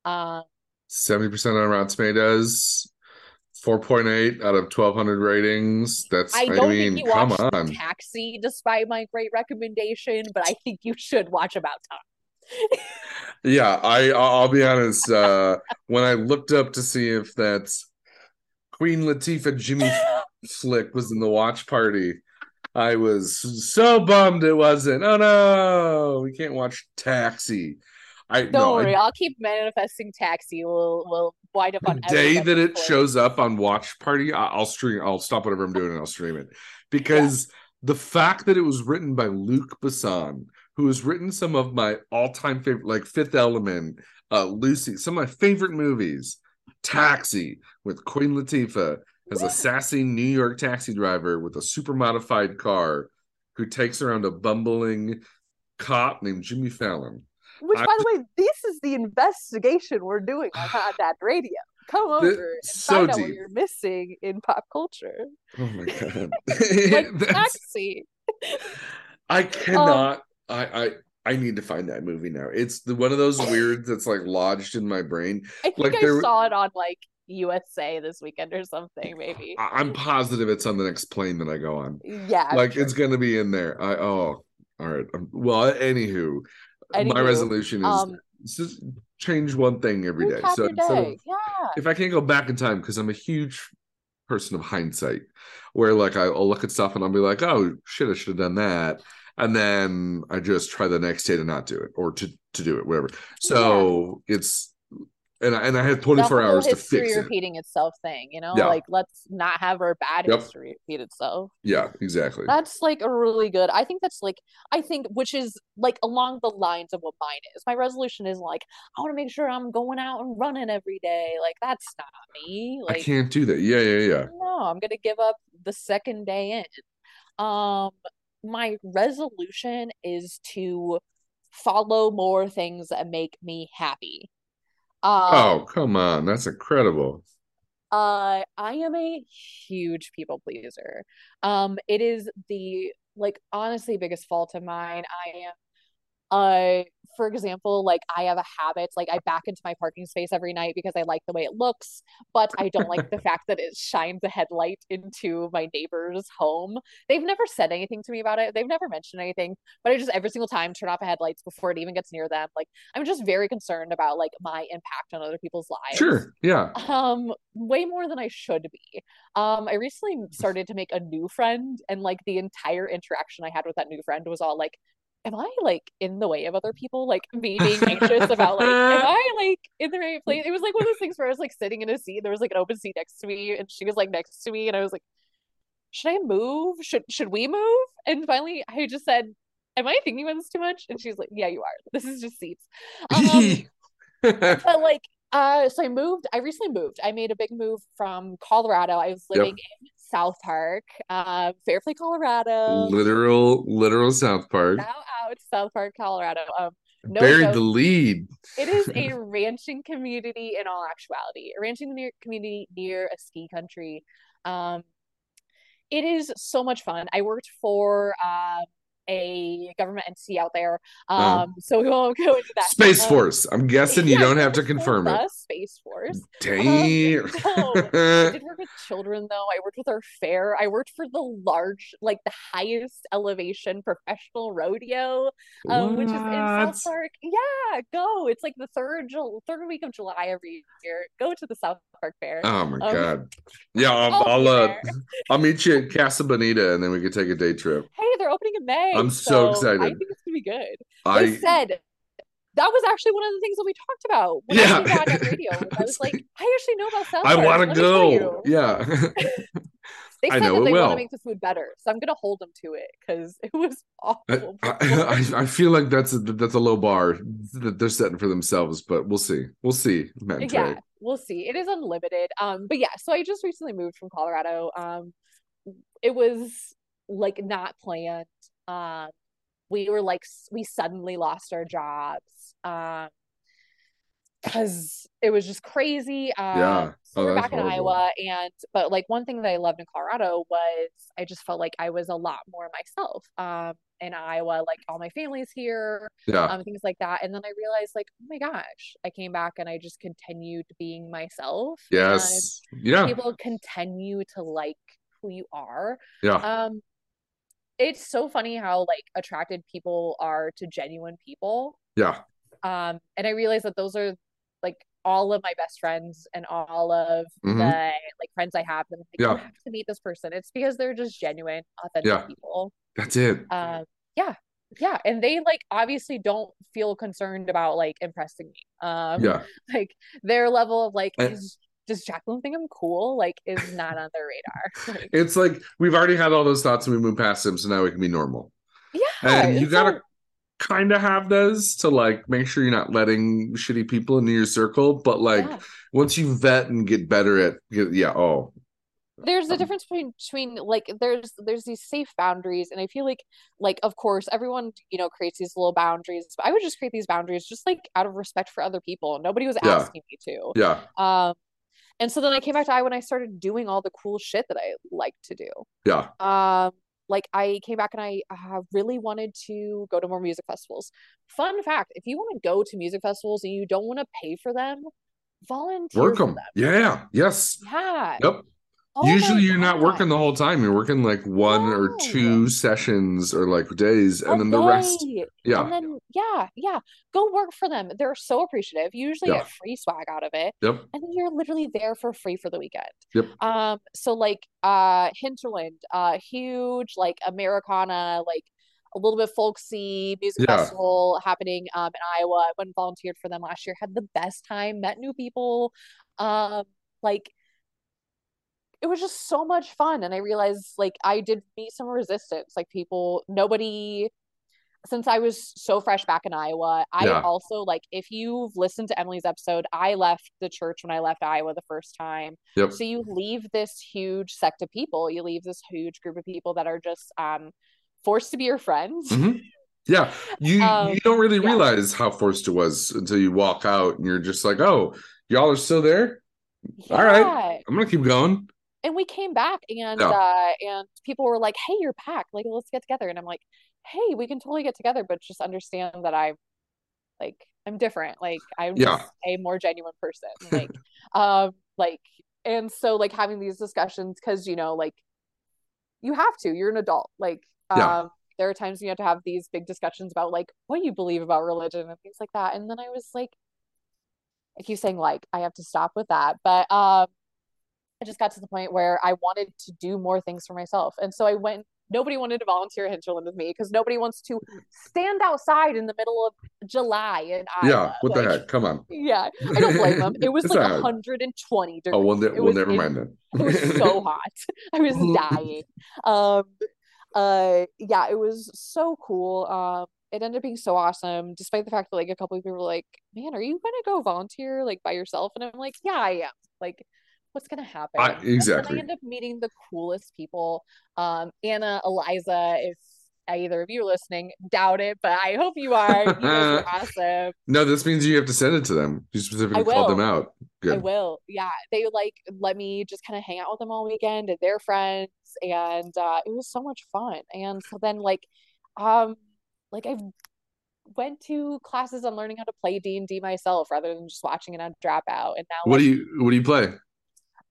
Um, seventy percent on Rotten Tomatoes, four point eight out of twelve hundred ratings. That's I I, don't mean, think you come on. Taxi despite my great recommendation, but I think you should watch About Time. Yeah, I I'll I'll be honest. Uh, when I looked up to see if that Queen Latifah Jimmy flick was in the watch party, I was so bummed it wasn't. Oh no, we can't watch Taxi. I Don't no, worry, I'll keep manifesting Taxi. We'll we'll wind up on the day that it shows up on Watch Party, I- I'll stream. I'll stop whatever I'm doing and I'll stream it because the fact that it was written by Luc Besson, who has written some of my all-time favorite, like Fifth Element, uh, Lucy, some of my favorite movies, Taxi with Queen Latifah as a sassy New York taxi driver with a super modified car who takes around a bumbling cop named Jimmy Fallon. Which, I- by the way, this is the investigation we're doing on Hot Dad Radio. Come over Th- and so find out what you're missing in pop culture. Oh my god! Like Taxi. I Um, cannot. I I I need to find that movie now. It's the one of those weird that's like lodged in my brain. I think Like, I there- saw it on like USA this weekend or something, maybe. I, I'm positive it's on the next plane that I go on. Yeah. Like sure. it's gonna be in there. I oh, all right. Um, well, anywho, my resolution is um, just change one thing every day. So instead of. Yeah. if I can't go back in time, because I'm a huge person of hindsight, where like I'll look at stuff and I'll be like, oh shit, I should have done that. And then I just try the next day to not do it or to, to do it, whatever. So it's and I and I had 24 hours to fix it. repeating itself thing, you know? Yeah. Like let's not have our bad Yep. history repeat itself. Yeah, exactly. That's like a really good. I think that's like I think which is like along the lines of what mine is. My resolution is like I want to make sure I'm going out and running every day. Like that's not me. Like I can't do that. Yeah, yeah, yeah. no, I'm gonna give up the second day in. Um, my resolution is to follow more things that make me happy. Um, Oh, come on. That's incredible. Uh, I am a huge people pleaser. Um, it is the like honestly biggest fault of mine. I am uh for example, like I have a habit, like I back into my parking space every night because I like the way it looks, but I don't like the fact that it shines a headlight into my neighbor's home. They've never said anything to me about it. They've never mentioned anything, but I just every single time turn off the headlights before it even gets near them. Like I'm just very concerned about like my impact on other people's lives. Sure. Yeah. Um, way more than I should be. Um, I recently started to make a new friend, and like the entire interaction I had with that new friend was all like, Am I like in the way of other people? Like me being anxious about like, am I like in the right place? It was like one of those things where I was like sitting in a seat, there was like an open seat next to me, and she was like next to me, and I was like, Should I move? Should should we move? And finally I just said, Am I thinking about this too much? And she's like, Yeah, you are. This is just seats. Um, but like uh so i moved i recently moved i made a big move from colorado i was Yep. living in south park uh fairplay colorado. Literal, literal South Park. now out south park colorado. Um no Buried the lead. it is a ranching community in all actuality a ranching near community near a ski country. Um it is so much fun. I worked for um a government entity out there um Uh-huh. so we won't go into that Space Um, Force. I'm guessing you yeah, don't have to it was for confirm it. Space Force. Dang. no. I did work with children though. I worked with our fair. I worked for the large, like the highest elevation professional rodeo, um, which is in South Park. Yeah, go. It's like the third third week of July every year. Go to the South Park Fair. Oh my Um, god. Yeah, I'll, I'll I'll uh. I'll meet you at Casa Bonita and then we can take a day trip. Hey, they're opening in May. I'm so I excited. I think it's gonna be good. They I said that was actually one of the things that we talked about when Yeah. I on radio. I was like, I actually know about South I want to Let me tell go. Yeah. They I said know that it they want to make the food better, so I'm gonna hold them to it because it was awful. I. I I feel like that's a that's a low bar that they're setting for themselves, but we'll see. We'll see, Matt yeah, Trey. we'll see. It is unlimited. Um, but yeah, so I just recently moved from Colorado. Um, it was like not planned. Um, we were like we suddenly lost our jobs. Um, because it was just crazy. Um, Yeah. so Oh, we're back in. Iowa, and but like one thing that I loved in Colorado was I just felt like I was a lot more myself. Um, in Iowa, like all my family's here, Yeah. um, things like that. And then I realized, like, oh my gosh, I came back and I just continued being myself. Yes. Yeah. people continue to like who you are. Yeah. Um, it's so funny how like attracted people are to genuine people. Yeah. Um, and I realized that those are like all of my best friends and all of Mhm. the like friends I have, and like, Yeah. you have to meet this person. It's because they're just genuine, authentic Yeah. people. That's it. Um, yeah, yeah, and they like obviously don't feel concerned about like impressing me. Um, Yeah. like their level of like And- is does Jacqueline think I'm cool? Like is not on their radar. Like, It's like we've already had all those thoughts and we moved past them, so now we can be normal. yeah, And you gotta kind of have those to like make sure you're not letting shitty people into your circle. But like yeah. once you vet and get better at, yeah, oh, there's a Um, difference between between like there's there's these safe boundaries and i feel like like of course everyone you know creates these little boundaries but i would just create these boundaries just like out of respect for other people nobody was Yeah. asking me to yeah, um and so then i came back to iowa and i started doing all the cool shit that i like to do yeah, um like i came back and i uh, really wanted to go to more music festivals fun fact if you want to go to music festivals and you don't want to pay for them volunteer work for them. them Yeah, yes. yeah Yep. Oh Usually you're not working the whole time. You're working like one or two sessions or like days, and a then the rest. day. And Yeah, then yeah, yeah, go work for them. They're so appreciative. You usually Yeah. get free swag out of it, yep, and then you're literally there for free for the weekend. Yep. Um, so like uh Hinterland, uh huge like Americana, like a little bit folksy music Yeah. festival happening um in Iowa. I went and volunteered for them last year, had the best time, met new people. Um, like it was just so much fun and i realized like i did meet some resistance like people nobody since i was so fresh back in iowa i Yeah. also like if you've listened to emily's episode i left the church when i left iowa the first time yep, so you leave this huge sect of people you leave this huge group of people that are just um forced to be your friends Mhm. yeah. You Um, you don't really yeah. realize how forced it was until you walk out and you're just like, oh, y'all are still there. All right. I'm gonna keep going. And we came back and Yeah. uh and people were like hey you're back like let's get together and i'm like hey we can totally get together but just understand that i'm like i'm different like i'm Yeah. just a more genuine person like um like and so like having these discussions because you know like you have to you're an adult like um there are times you have to have these big discussions about like what you believe about religion and things like that and then i was like i keep saying like i have to stop with that but um I just got to the point where I wanted to do more things for myself. And so I went, nobody wanted to volunteer Hinterland with me because nobody wants to stand outside in the middle of July in Iowa. Yeah. What the heck? Come on. Yeah. I don't blame them. It was like all right. 120 degrees. Oh well, ne- well, was never in- mind then. It was so hot. I was dying. Um, uh, yeah, it was so cool. Um, it ended up being so awesome, despite the fact that like a couple of people were like, "Man, are you gonna go volunteer like by yourself?" And I'm like, "Yeah, I am." Like, what's gonna happen? I- exactly. I end up meeting the coolest people. Um, Anna, Eliza, if either of you are listening, doubt it, but I hope you are. You guys are awesome. No, this means you have to send it to them. You specifically called them out. I will. Yeah. They like let me just kind of hang out with them all weekend and their friends and uh it was so much fun. And so then like um like I've went to classes on learning how to play D&D myself rather than just watching it on Dropout. And now What like, do you What do you play?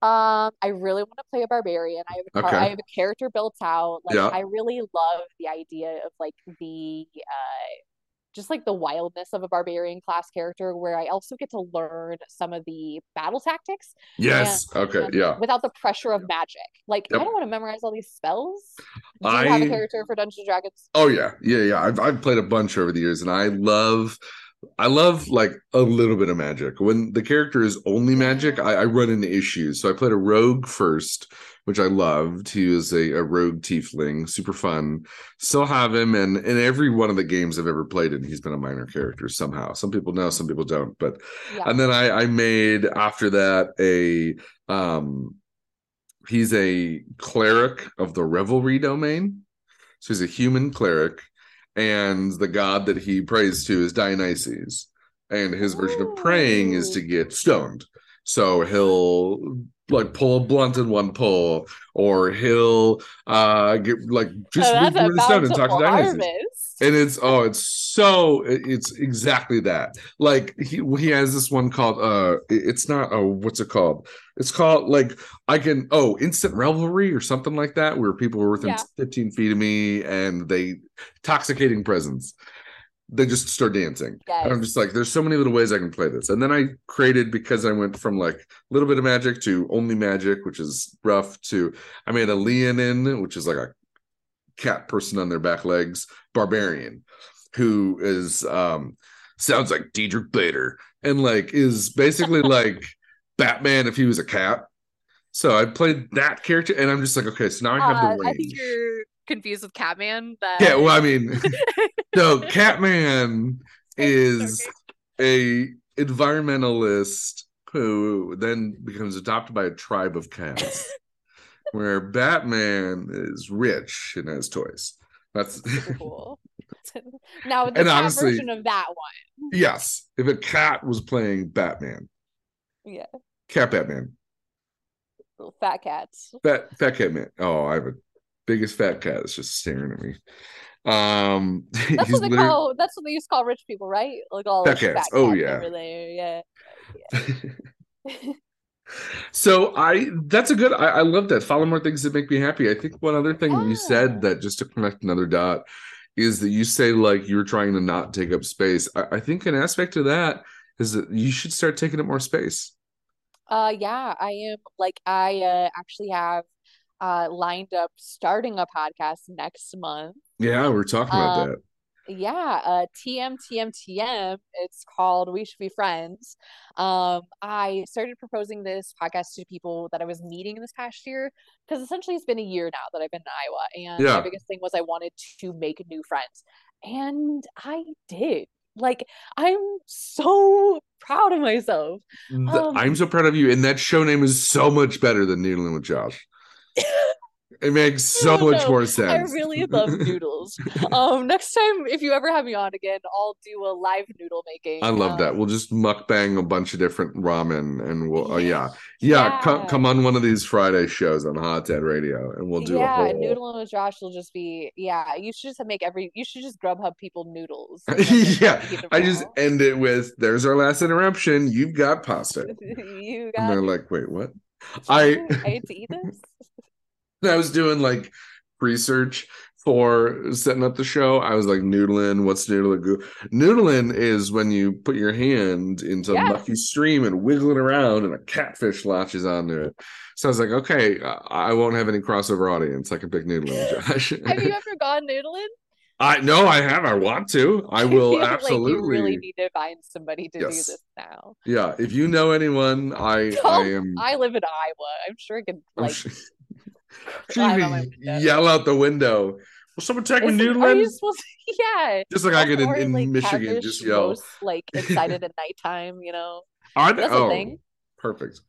Um I really want to play a barbarian. I have a car- Okay. I have a character built out. Like Yeah. I really love the idea of like the uh just like the wildness of a barbarian class character where I also get to learn some of the battle tactics Yes. Okay. um, Yeah. without the pressure of magic. Like Yep. I don't want to memorize all these spells. Do you have a character for Dungeons and Dragons? Oh yeah, yeah, yeah. I've I've played a bunch over the years, and I love, I love like a little bit of magic. When the character is only magic, I, I run into issues. So I played a rogue first, which I loved. He was a, a rogue tiefling, super fun. Still have him, and in every one of the games I've ever played in, he's been a minor character somehow. Some people know, some people don't. But Yeah. and then I I made after that a um he's a cleric of the revelry domain. So he's a human cleric, and the god that he prays to is Dionysus. And his version of praying is to get stoned. So he'll like pull a blunt in one pull, or he'll uh get like just Oh, read the stone and talk to harvest. and it's oh it's so it's exactly that. Like he he has this one called uh it's not oh what's it called? It's called like i can oh instant revelry or something like that where people were within Yeah. 15 feet of me and they intoxicating presence they just start dancing. Yes. I'm just like, there's so many little ways I can play this. And then I created because I went from like a little bit of magic to only magic, which is rough, to I made a Leonin, which is like a cat person on their back legs, barbarian, who is um sounds like Diedrich Bader and like is basically like Batman if he was a cat. So I played that character, and I'm just like, okay, so now I have Uh, the I range. think you're confused with Catman. That Yeah, well, I mean, no, Catman is a environmentalist who then becomes adopted by a tribe of cats, where Batman is rich and has toys. That's cool. now the And cat honestly- version of that one. yes. If a cat was playing Batman, Yeah, Cat Batman, little fat cats. fat fat cat man. Oh, I have a biggest fat cat that's just staring at me. Um, That's he's what they literally- call. That's what they used to call rich people, right? Like all Fat cats. Oh, cats yeah. there. Yeah. so I that's a good I, I love that. Follow more things that make me happy. I think one other thing that you said that just to connect another dot is that you say like you're trying to not take up space. I, I think an aspect of that is that you should start taking up more space. Uh, yeah, I am. Like, I uh, actually have uh lined up starting a podcast next month. Yeah, we're talking about Um, that. Yeah, uh TM TM TM. It's called We Should Be Friends. Um, I started proposing this podcast to people that I was meeting in this past year because essentially it's been a year now that I've been in Iowa, and Yeah. my biggest thing was I wanted to make new friends, and I did. Like, I'm so proud of myself. Um, I'm so proud of you, and that show name is so much better than Noodling with Josh. It makes so much more sense. I really love noodles. Um, next time if you ever have me on again, I'll do a live noodle making. I love that. Um, We'll just mukbang a bunch of different ramen, and we'll. Oh yeah, yeah. Come, Yeah. come on one of these Friday shows on Hot Dad Radio, and we'll do yeah, a whole. noodling with Josh will just be yeah. You should just make every. You should just Grubhub people noodles. and yeah, I just end it with "There's our last interruption. You've got pasta," you and got. they're like, "Wait, what?" I I hate to eat this. I was doing like research for setting up the show. I was like, noodling, what's noodling? Goo- Noodling is when you put your hand into Yeah. a mucky stream and wiggle it around and a catfish latches onto it. So I was like, okay, I I won't have any crossover audience. I can pick noodling, Josh. Have you ever gone noodling? I no, I have. I want to. I will absolutely. Like really need to find somebody to Yes. do this now. Yeah, if you know anyone, I Oh, I am. I live in Iowa. I'm sure could I'm like. sure- She my yell out the window. Will someone Is- Are noodling? you supposed to? Yeah. Just like I could in, in like, Michigan, just yell. most, like excited at nighttime, you know. I, That's oh, perfect.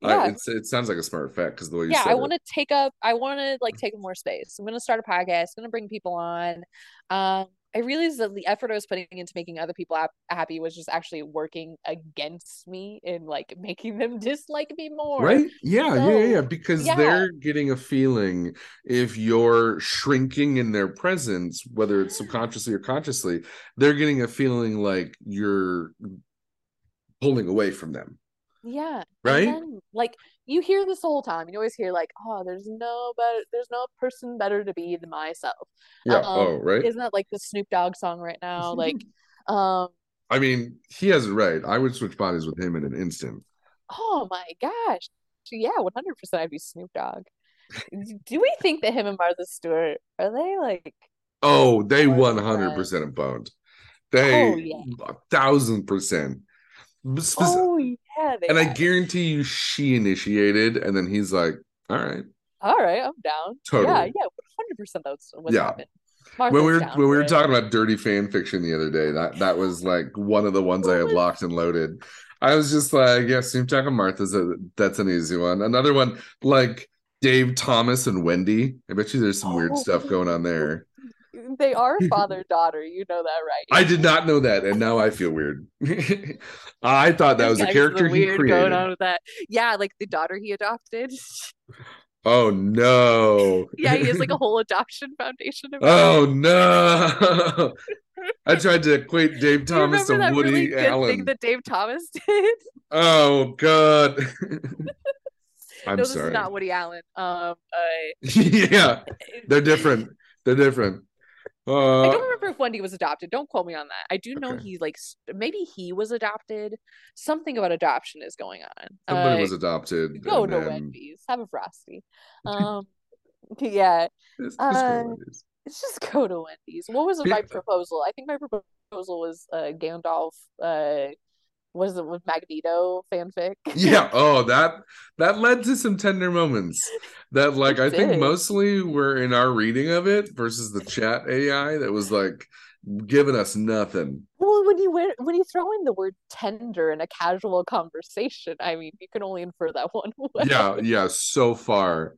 Yeah. It's, it sounds like a smart fact because the way you Yeah, I want to take up. I want to like take up more space. I'm gonna start a podcast. I'm gonna bring people on. Um, I realized that the effort I was putting into making other people hap- happy was just actually working against me and like making them dislike me more. Right? Yeah, yeah, yeah, yeah. Because yeah. they're getting a feeling if you're shrinking in their presence, whether it's subconsciously or consciously, they're getting a feeling like you're pulling away from them. Yeah. Right? Then, like you hear this whole time. You always hear like, "Oh, there's no better. There's no person better to be than myself." Yeah. Um, oh, right. Isn't that like the Snoop Dogg song right now? Like, um, I mean, he has it right. I would switch bodies with him in an instant. oh my gosh, yeah, 100% I'd be Snoop Dogg. Do we think that him and Martha Stewart are they like? Oh, they one hundred percent have boned. They Oh, yeah. a thousand percent. Spec- Oh yeah, they and I guarantee you she initiated, and then he's like, All right. All right, I'm down. Totally. Yeah, yeah, 100% that's what Yeah. happened. when we were down when we were it. talking about dirty fan fiction the other day, that that was like one of the ones I had locked and loaded. I was just like, yeah, Snoop Dogg and Martha's a, that's an easy one. Another one like Dave Thomas and Wendy. I bet you there's some weird oh, stuff going on there. They are father daughter. You know that, right? I did not know that, and now I feel weird. I thought that was a character he weird going on created. with that. Yeah, like the daughter he adopted. Oh no! yeah, he has like a whole adoption foundation. Oh no! I tried to equate Dave Thomas to Woody really Allen. thing that Dave Thomas did? Oh god. I'm no, this sorry. is not Woody Allen. Um, uh, yeah, they're different. They're different. Uh, I don't remember if Wendy was adopted. Don't quote me on that. I do know Okay. he like maybe he was adopted. Something about adoption is going on. somebody Uh, was adopted. go to then- Wendy's, have a frosty. Um, yeah, It's- it's Uh, it's just go to Wendy's. What was Yeah. my proposal? I think my proposal was uh Gandalf. Uh, was it with Magneto fanfic? yeah oh that that led to some tender moments that like i think mostly were in our reading of it versus the chat ai that was like giving us nothing Well, when you wear, when you throw in the word tender in a casual conversation, I mean, you can only infer that one way. yeah yeah so far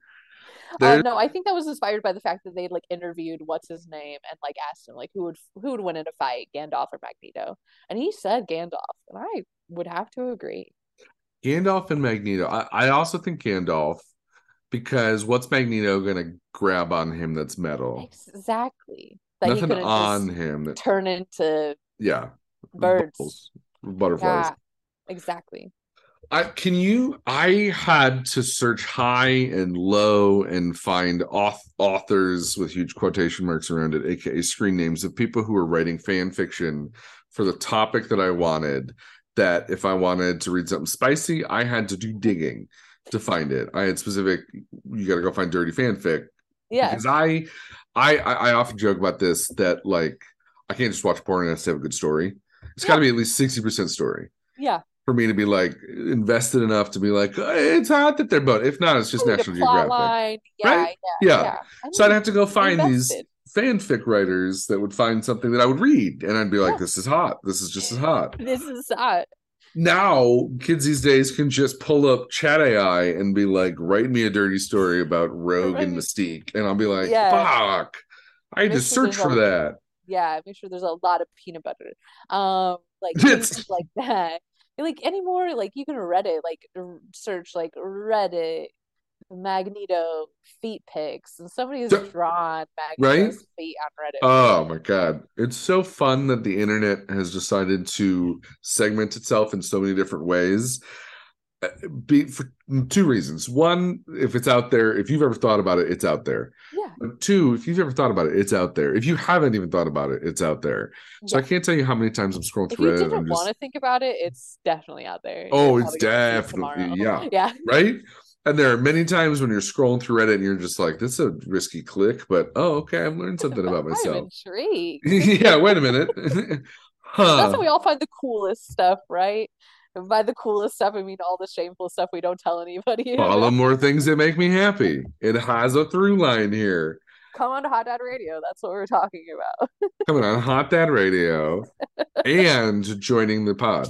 Uh, no, I think that was inspired by the fact that they like interviewed what's his name and like asked him like who would who would win in a fight, Gandalf or Magneto, and he said Gandalf, and I would have to agree. gandalf and magneto I, I also think gandalf because what's magneto gonna grab on him that's metal Exactly. That nothing on him that turn into yeah birds. bubbles, butterflies Yeah, exactly. I can you I had to search high and low and find auth- authors with huge quotation marks around it, aka screen names of people who were writing fan fiction for the topic that I wanted. That if I wanted to read something spicy, I had to do digging to find it. I had specific you gotta go find dirty fanfic Yeah. because I, I I often joke about this that like I can't just watch porn and has to have a good story. It's got to be at least sixty percent story Yeah. For me to be like invested enough to be like "Eh, it's hot that they're both. If not, it's just I need a National Geographic. line. Yeah, Right? yeah, Yeah. yeah. I So I'd have to go find invested. these fanfic writers that would find something that I would read, and I'd be like. "This is hot. This is just as hot." This is hot. Now, kids these days can just pull up Chat AI and be like, "Write me a dirty story about Rogue and Mystique," and I'll be like. "Fuck." I had to search for that. Yeah, make sure there's a lot of peanut butter. Um, like things like that. Like anymore, like you can Reddit, like r- search like Reddit Magneto feet pics, and somebody So- drawn Right? Magneto's feet on Reddit. Oh my god. It's so fun that the internet has decided to segment itself in so many different ways. Be for two reasons. One, if it's out there, if you've ever thought about it, it's out there. Yeah, But two, if you've ever thought about it, it's out there. If you haven't even thought about it, it's out there. So I can't tell you how many times I'm scrolling If through you Reddit and didn't just want to think about it, it's definitely out there. Oh, it's probably it definitely- yeah. Yeah. right? And there are many times when you're scrolling through Reddit and you're just like, this is a risky click, but oh, okay, I've learned something about I'm myself. intrigued. yeah, wait a minute. huh. That's how we all find the coolest stuff, right? And by the coolest stuff, I mean all the shameful stuff we don't tell anybody. follow more things that make me happy. It has a through line here. Come on to Hot Dad Radio. That's what we're talking about. Coming on Hot Dad Radio and joining the pod.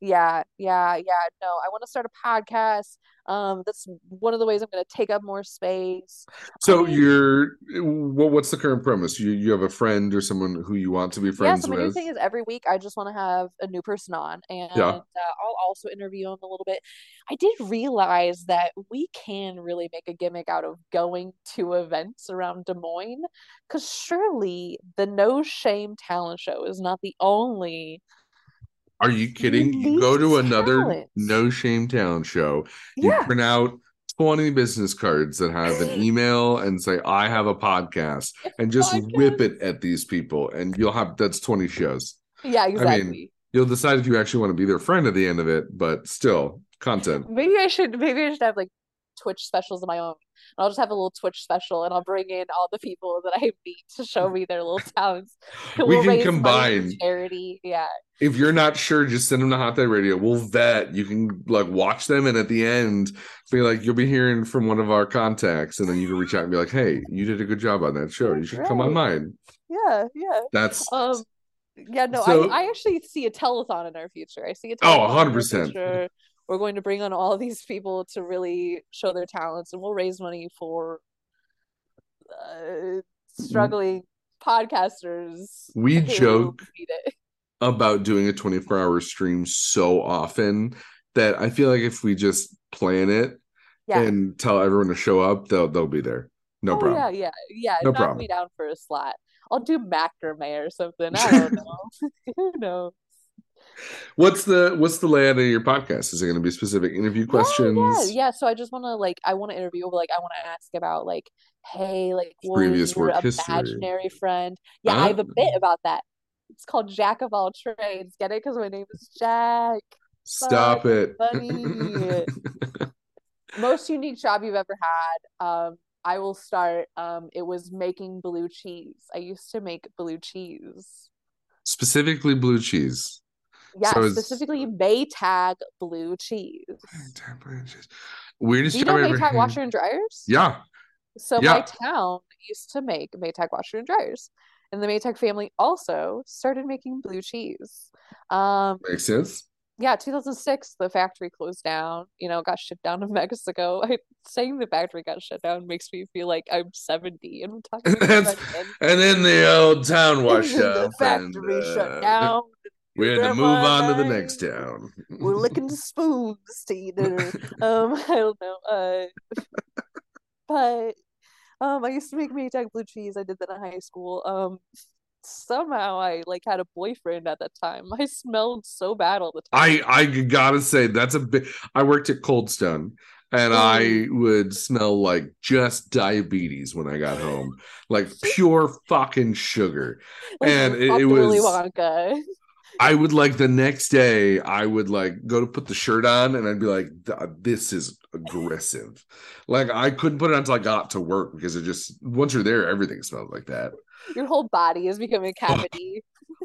Yeah, yeah, yeah. No, I want to start a podcast. Um, that's one of the ways I'm going to take up more space. So mean- you're what, what's the current premise? You you have a friend or someone who you want to be friends Yeah, so my new thing is every week I just want to have a new person on, and uh, I'll also interview them a little bit. I did realize that we can really make a gimmick out of going to events around Des Moines, because surely the No Shame Talent Show is not the only. Are you kidding? You go to another talent. no shame Town show. You Yeah, print out 20 business cards that have an email and say, I have a podcast, and just Podcast. whip it at these people. And you'll have that's 20 shows. yeah, exactly. I mean, you'll decide if you actually want to be their friend at the end of it, but still, content. Maybe I should maybe I should have like Twitch specials of my own. And I'll just have a little Twitch special and I'll bring in all the people that I meet to show me their little talents. We we'll can combine. charity. Yeah. If you're not sure, just send them to Hot Dad Radio. We'll vet. You can like watch them, and at the end, be like, you'll be hearing from one of our contacts, and then you can reach out and be like, "Hey, you did a good job on that show. You should come on mine." Yeah, yeah. That's Um yeah, no, So- I, I actually see a telethon in our future. I see a Oh, telethon our 100%. We're going to bring on all these people to really show their talents and we'll raise money for uh, struggling podcasters We joke about doing a 24 hour stream so often that I feel like if we just plan it Yeah. and tell everyone to show up, they'll they'll be there. No oh, problem. yeah, yeah, yeah. No Knock problem. me down for a slot. I'll do macrame or something. I don't know. Who knows? What's the what's the layout of your podcast? Is it going to be specific interview questions? Yeah, yeah. So I just want to like, I want to interview, but like, I want to ask about like hey, like, Previous work history. imaginary friend? Yeah, I have a bit about that. It's called Jack of all trades. Get it? Because my name is Jack. Stop it. funny. Most unique job you've ever had. Um, I will start. Um, it was making blue cheese. I used to make blue cheese. Specifically blue cheese. Yeah, So specifically Maytag blue cheese. Weirdest Do you know Maytag washer and dryers? Yeah. So Yeah. my town used to make Maytag washer and dryers, and the Maytag family also started making blue cheese. Um, Makes sense. yeah, 2006, the factory closed down. You know, got shipped down to Mexico. I, saying the factory got shut down makes me feel like I'm 70 and I'm talking about And then the old town washed up. the factory and, shut uh, down. We had to move on to the next town. We're licking spoons to eat dinner. Um, I don't know. Uh, but um, I used to make Maytag blue cheese. I did that in high school. Um, somehow I like had a boyfriend at that time. I smelled so bad all the time. I I gotta say that's a bit. I worked at Cold Stone, and I would smell like just diabetes when I got home, like pure fucking sugar. Like, and it- it Willy was- Wonka. I would like the next day, I would like go to put the shirt on, and I'd be like, uh, "This is aggressive." Like I couldn't put it on until I got to work because it just once you're there, everything smelled like that. Your whole body is becoming a oh, cavity.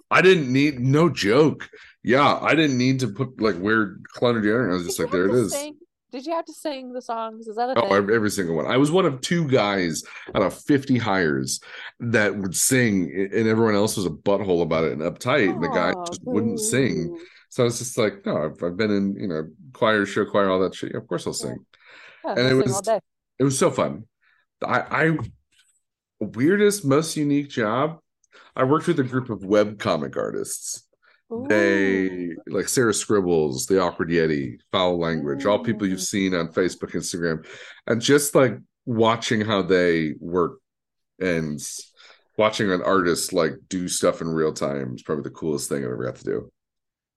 I didn't need no joke. Yeah, I didn't need to put like wear clown deodorant. I was just like, there it is. it to is. sing? Did you have to sing the songs? Is that a Oh, thing? every, single one. I was one of two guys out of 50 hires that would sing, and everyone else was a butthole about it and uptight, and the guy just wouldn't sing. So I was just like, no, I've, I've been in, you know, choir, show choir, all that shit. Yeah, of course I'll sing. Yeah, And I'll it sing was-. It was so fun. I, I weirdest, most unique job. I worked with a group of web comic artists. They like Sarah Scribbles, The Awkward Yeti, Fowl Language, all people you've seen on Facebook, Instagram, and just like watching how they work and watching an artist like do stuff in real time is probably the coolest thing I've ever got to do.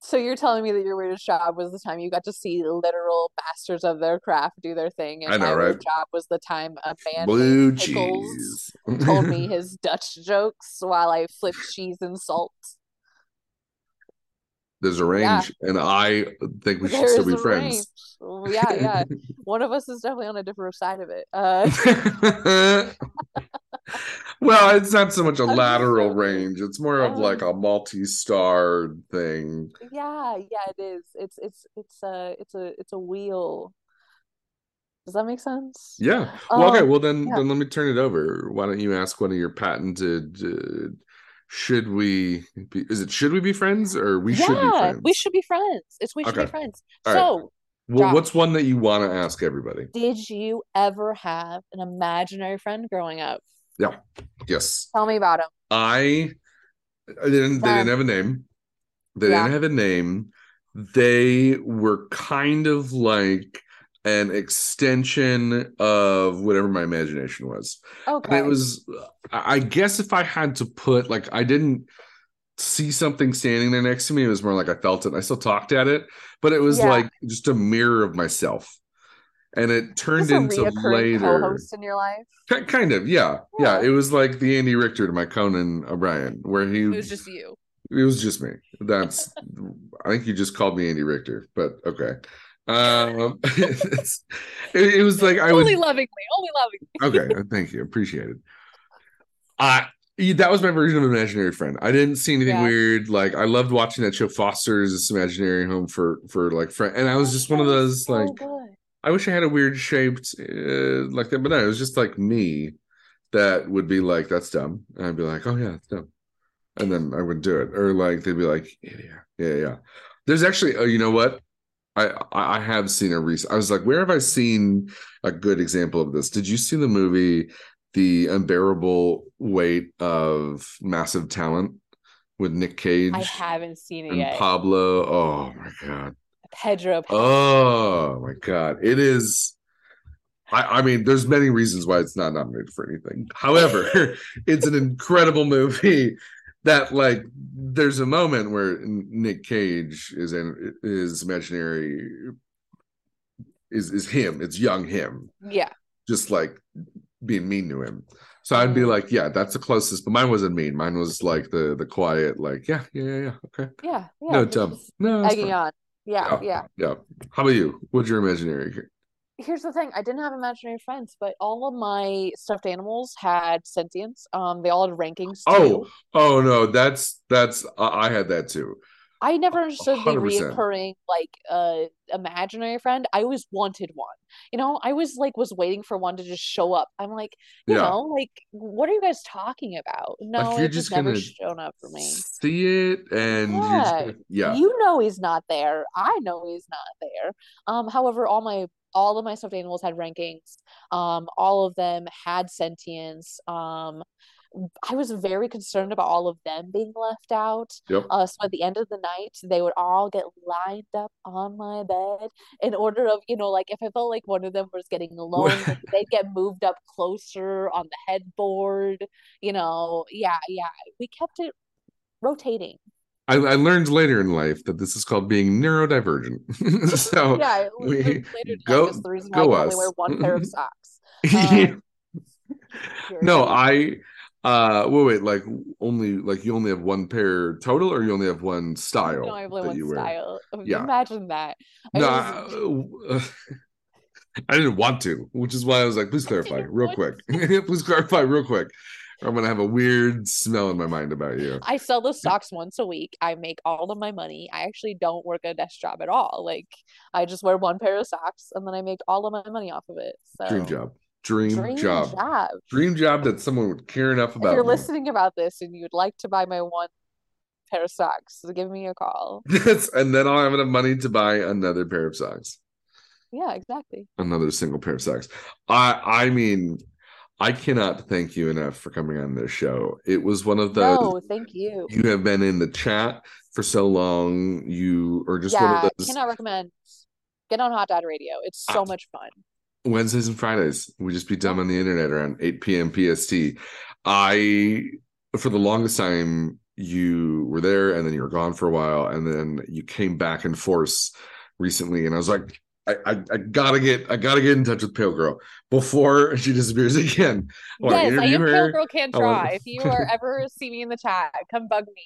So you're telling me that your weirdest job was the time you got to see literal masters of their craft do their thing, and I know, my right? job was the time a man Blue Pickles told me his Dutch jokes while I flipped cheese and salt. There's a range, and I think we should still be friends. range. Yeah, yeah. One of us is definitely on a different side of it. Uh, well, it's not so much a lateral range; it's more of like a Um, multi-star thing. yeah, yeah, it is. It's it's it's a it's a it's a wheel. Does that make sense? Yeah. Well, okay. Um, Well, then, yeah. then let me turn it over. Why don't you ask one of your patented? Uh, should we be? Is it should we be friends or we should be Yeah, friends? we should be friends. It's we should be friends. All right. So, Well, Josh. what's one that you want to ask everybody? did you ever have an imaginary friend growing up? Yeah. Yes, Tell me about him. I. I didn't. They didn't have a name. They yeah. didn't have a name. They were kind of like an extension of whatever my imagination was. And Okay. it was I guess if I had to put like I didn't see something standing there next to me, it was more like I felt it. and I still talked at it, but it was Yeah. like just a mirror of myself. And it turned into later co-host in your life. Ki- kind of, yeah. yeah. Yeah. It was like the Andy Richter to my Conan O'Brien, where he It was just you. it was just me. That's I think you just called me Andy Richter, but okay. Um it, it was like I Only lovingly, only lovingly. okay uh, thank you appreciate it. I that was my version of imaginary friend. I didn't see anything Yeah. weird like i loved watching that show foster's this imaginary home for for like friend and i was just one of those like i wish i had a weird shaped uh, like that but no it was just like me that would be like that's dumb and i'd be like oh yeah it's dumb and then i would do it or like they'd be like yeah yeah yeah yeah. There's actually oh you know what I I have seen a recent. I was like, where have I seen a good example of this? Did you see the movie The Unbearable Weight of Massive Talent with Nick Cage I haven't seen it and yet. Pablo? Oh my god. Pedro Pascal. Oh my god. It is I, I mean, there's many reasons why it's not nominated for anything. However, it's an incredible movie that like there's a moment where Nick Cage is in his imaginary is is him. It's young him, Yeah. just like being mean to him. So I'd be Mhm. like, yeah, that's the closest. But mine wasn't mean. Mine was like the the quiet, like, yeah, yeah, yeah, yeah. Okay. Yeah, yeah. no, dumb. No, Egging on. Yeah, Yeah. yeah. Yeah. How about you? What's your imaginary? Here's the thing, I didn't have imaginary friends, but all of my stuffed animals had sentience. Um, they all had rankings Oh, too. oh no, that's that's I I had that too. I never understood the 100%. reoccurring like uh imaginary friend. I always wanted one. You know, I was like was waiting for one to just show up. I'm like, you Yeah. know, like what are you guys talking about? No, Like you're it just never shown up for me. see it and Yeah, gonna, yeah. you know he's not there. I know he's not there. Um, however, all my all of my stuffed animals had rankings. Um, all of them had sentience. Um, I was very concerned about all of them being left out. Yep. Uh, so at the end of the night, they would all get lined up on my bed in order of, you know, like if I felt like one of them was getting alone, like they'd get moved up closer on the headboard. You know, yeah, yeah. We kept it rotating. I, I learned later in life that this is called being neurodivergent. so Yeah, we- was later tonight go- is the reason why I go can only wear one pair of socks. Yeah. No. I uh wait, wait, like only like you only have one pair total or you only have one style No, I have only one you wear? style. Yeah. Imagine that. I No, was- I, I didn't want to, which is why I was like, please clarify real quick. please clarify real quick. I'm gonna have a weird smell in my mind about you. I sell those socks once a week. I make all of my money. I actually don't work a desk job at all. Like I just wear one pair of socks and then I make all of my money off of it. So Dream job. Dream, Dream job. job. Dream job that someone would care enough about. If you're me. listening about this and you'd like to buy my one pair of socks, give me a call. Yes, and then I'll have enough money to buy another pair of socks. Yeah, exactly. Another single pair of socks. I I mean, I cannot thank you enough for coming on this show. It was one of those No, thank you. you have been in the chat for so long. You are just one of those cannot recommend. Get on Hot Dad Radio. It's so Ah. much fun. Wednesdays and Fridays. We just be dumb on the internet around 8 p.m. PST. I, for the longest time, you were there and then you were gone for a while, and then you came back in force recently, and I was like, I, I, I gotta get, I gotta get in touch with Pale Girl before she disappears again. I yes, I am her. Pale Girl Can't Draw. If you are ever see me in the chat, come bug me.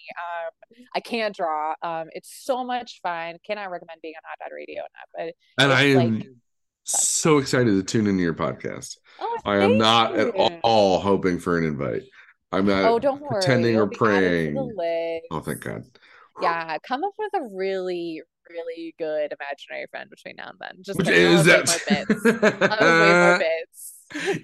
Um, I can't draw. Um, it's so much fun. Cannot recommend being on Hot Dad Radio enough. But and I am like- so excited to tune into your podcast. oh, I am not at all hoping for an invite. I'm not Oh, don't worry. pretending You'll or to praying. Oh, thank God. Yeah, come up with a really, really good imaginary friend between now and then. Just Which. I'll is that? bits. I'll have way more bits.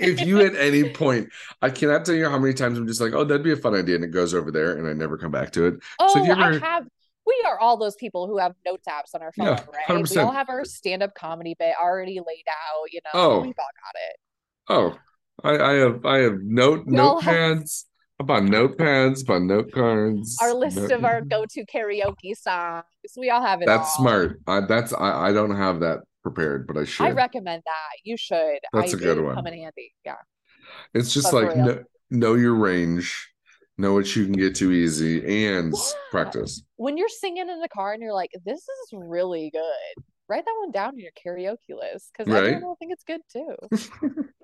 if you at any point, I cannot tell you how many times I'm just like, oh, that'd be a fun idea, and it goes over there, and I never come back to it. Oh, So if oh, you I have. We are all those people who have notes apps on our phone, Yeah, right? We 100%. all have our stand-up comedy bit already laid out. You know, Oh. we've all got it. Oh, I, I have I have note We notepads about notepads, about note cards. Our list note- of our go-to karaoke songs. We all have it. That's all. smart. I, that's I, I don't have that prepared, but I should. I recommend that. You should. That's I a good one. Come in handy. Yeah. it's just but like know, know your range, know what you can get to easy, and Yeah. practice. When you're singing in the car and you're like, "This is really good," write that one down in your karaoke list because Right. everyone will think it's good too.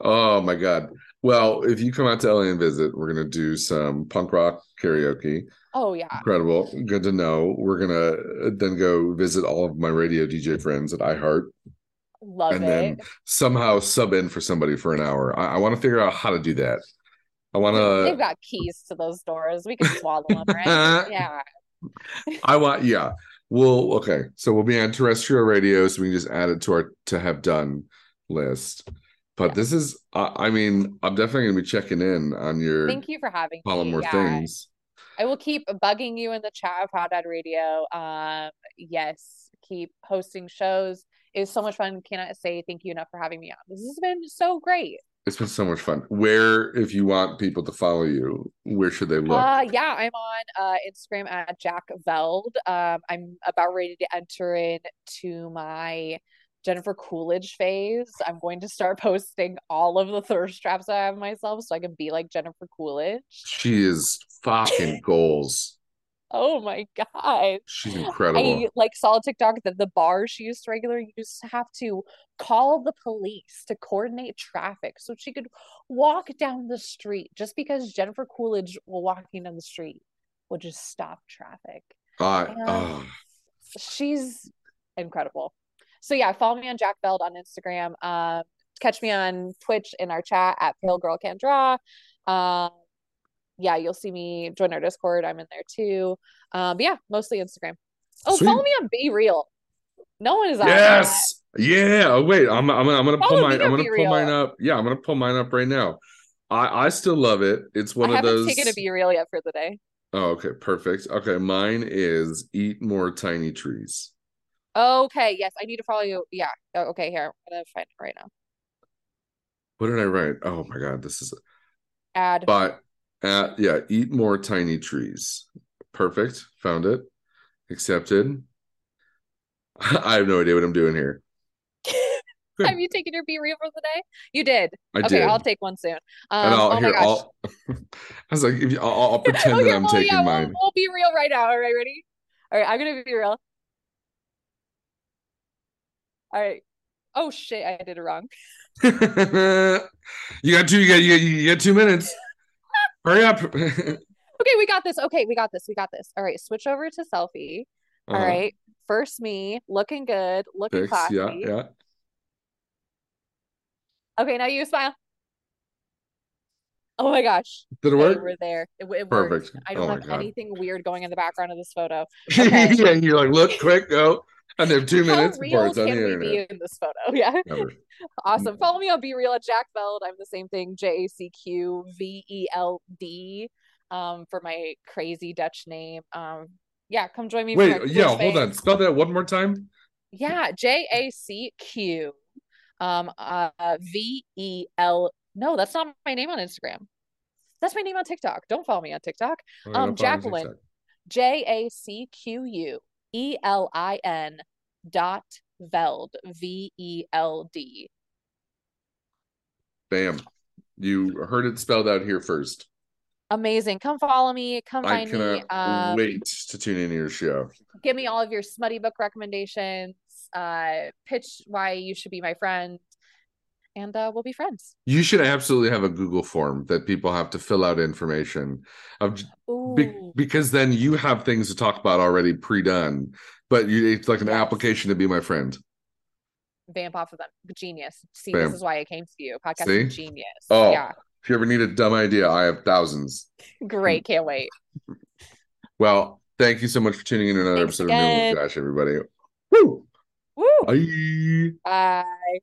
Oh my God. Well, if you come out to LA and visit, we're gonna do some punk rock karaoke. Oh yeah. Incredible. Good to know. We're gonna uh, then go visit all of my radio DJ friends at iHeart Love and it. then somehow sub in for somebody for an hour. I, I want to figure out how to do that. I want to. They've got keys to those doors. We can swallow them, right? yeah. I want. Yeah. We'll. Okay. So we'll be on terrestrial radio, so we can just add it to our to have done list. But Yeah. this is. I, I mean, I'm definitely gonna be checking in on your Thank you for having follow me. more Yeah. things. I will keep bugging you in the chat of Hot Dad Radio. Um, yes, keep hosting shows. It was so much fun. Cannot say thank you enough for having me on. This has been so great. It's been so much fun. Where, if you want people to follow you, where should they look? Uh, yeah, I'm on uh, Instagram at Jack Veld. Um, I'm about ready to enter into my Jennifer Coolidge phase. I'm going to start posting all of the thirst traps I have myself so I can be like Jennifer Coolidge. She is fucking goals. Oh my God. She's incredible. I like saw a TikTok that the bar she used to regularly used to have to call the police to coordinate traffic so she could walk down the street just because Jennifer Coolidge while walking down the street would just stop traffic. And oh, she's incredible. So yeah, follow me on Jack Veld on Instagram. Um, catch me on Twitch in our chat at Pale Girl Can Draw. Um, yeah, you'll see me join our Discord. I'm in there too. Um, but yeah, mostly Instagram. Oh, Sweet. follow me on BeReal. No one is on yes. Yeah. Oh, wait. I'm I'm I'm gonna pull mine. I'm gonna pull mine up. Yeah, I'm gonna pull mine up right now. I I still love it. It's that. one I of haven't those. taken a BeReal yet for the day. Oh, okay, perfect. Okay, mine is eat more tiny trees. Okay, yes, I need to follow you. Yeah. Oh, okay, here. I'm gonna find it right now. What did I write? Oh my God, this is Add. but uh yeah, eat more tiny trees. Perfect. Found it. Accepted. I have no idea what I'm doing here. Have you taken your BeReal for the day? You did. I Okay, did. I'll take one soon. and Um, I'll oh my here, gosh. I'll I was like, if you, I'll, I'll pretend Okay, that I'm well, taking yeah, we'll, mine. we'll be real right now. All right, ready? All right, I'm gonna be real. All right. Oh shit, I did it wrong. you got two. You got you got, you got two minutes. Hurry up. Okay, we got this. Okay, we got this. We got this. All right, switch over to selfie. All Uh-huh. right. First me, looking good, looking Fix. classy. Yeah, yeah. Okay, now you smile. Oh my gosh. Did it work? we're there. It, it worked. Perfect. I Oh don't my have anything weird going in the background of this photo. Okay. yeah, you're like, look, quick, go. And they have two How minutes before real it's on the can we internet. be in this photo? Yeah. Never. Awesome. Follow me on BeReal at Jack Veld. I'm the same thing, J A C Q V E L D, um, for my crazy Dutch name. Um, yeah, come join me for Wait, yeah, hold on. Spell that one more time. Yeah, J A C Q, um, uh, V E L. No, that's not my name on Instagram. That's my name on TikTok. Don't follow me on TikTok. Oh, Um, Jacqueline. TikTok. J A C Q U E L I N dot Veld V E L D. Bam. You heard it spelled out here first. Amazing. Come follow me. Come I find me. Um, wait to tune into your show. give me all of your smutty book recommendations. Uh, pitch why you should be my friend, and uh, we'll be friends. You should absolutely have a Google form that people have to fill out information of be- because then you have things to talk about already pre-done, but you, it's like an Yes. application to be my friend. vamp off of them. Genius. See, Bam. this is why I came to you. Podcast See? genius. Oh. Yeah, If you ever need a dumb idea, I have thousands. great. Can't wait. Well, thank you so much for tuning in to another Thanks episode of again. with Josh, everybody. Woo! Woo! Bye. Bye.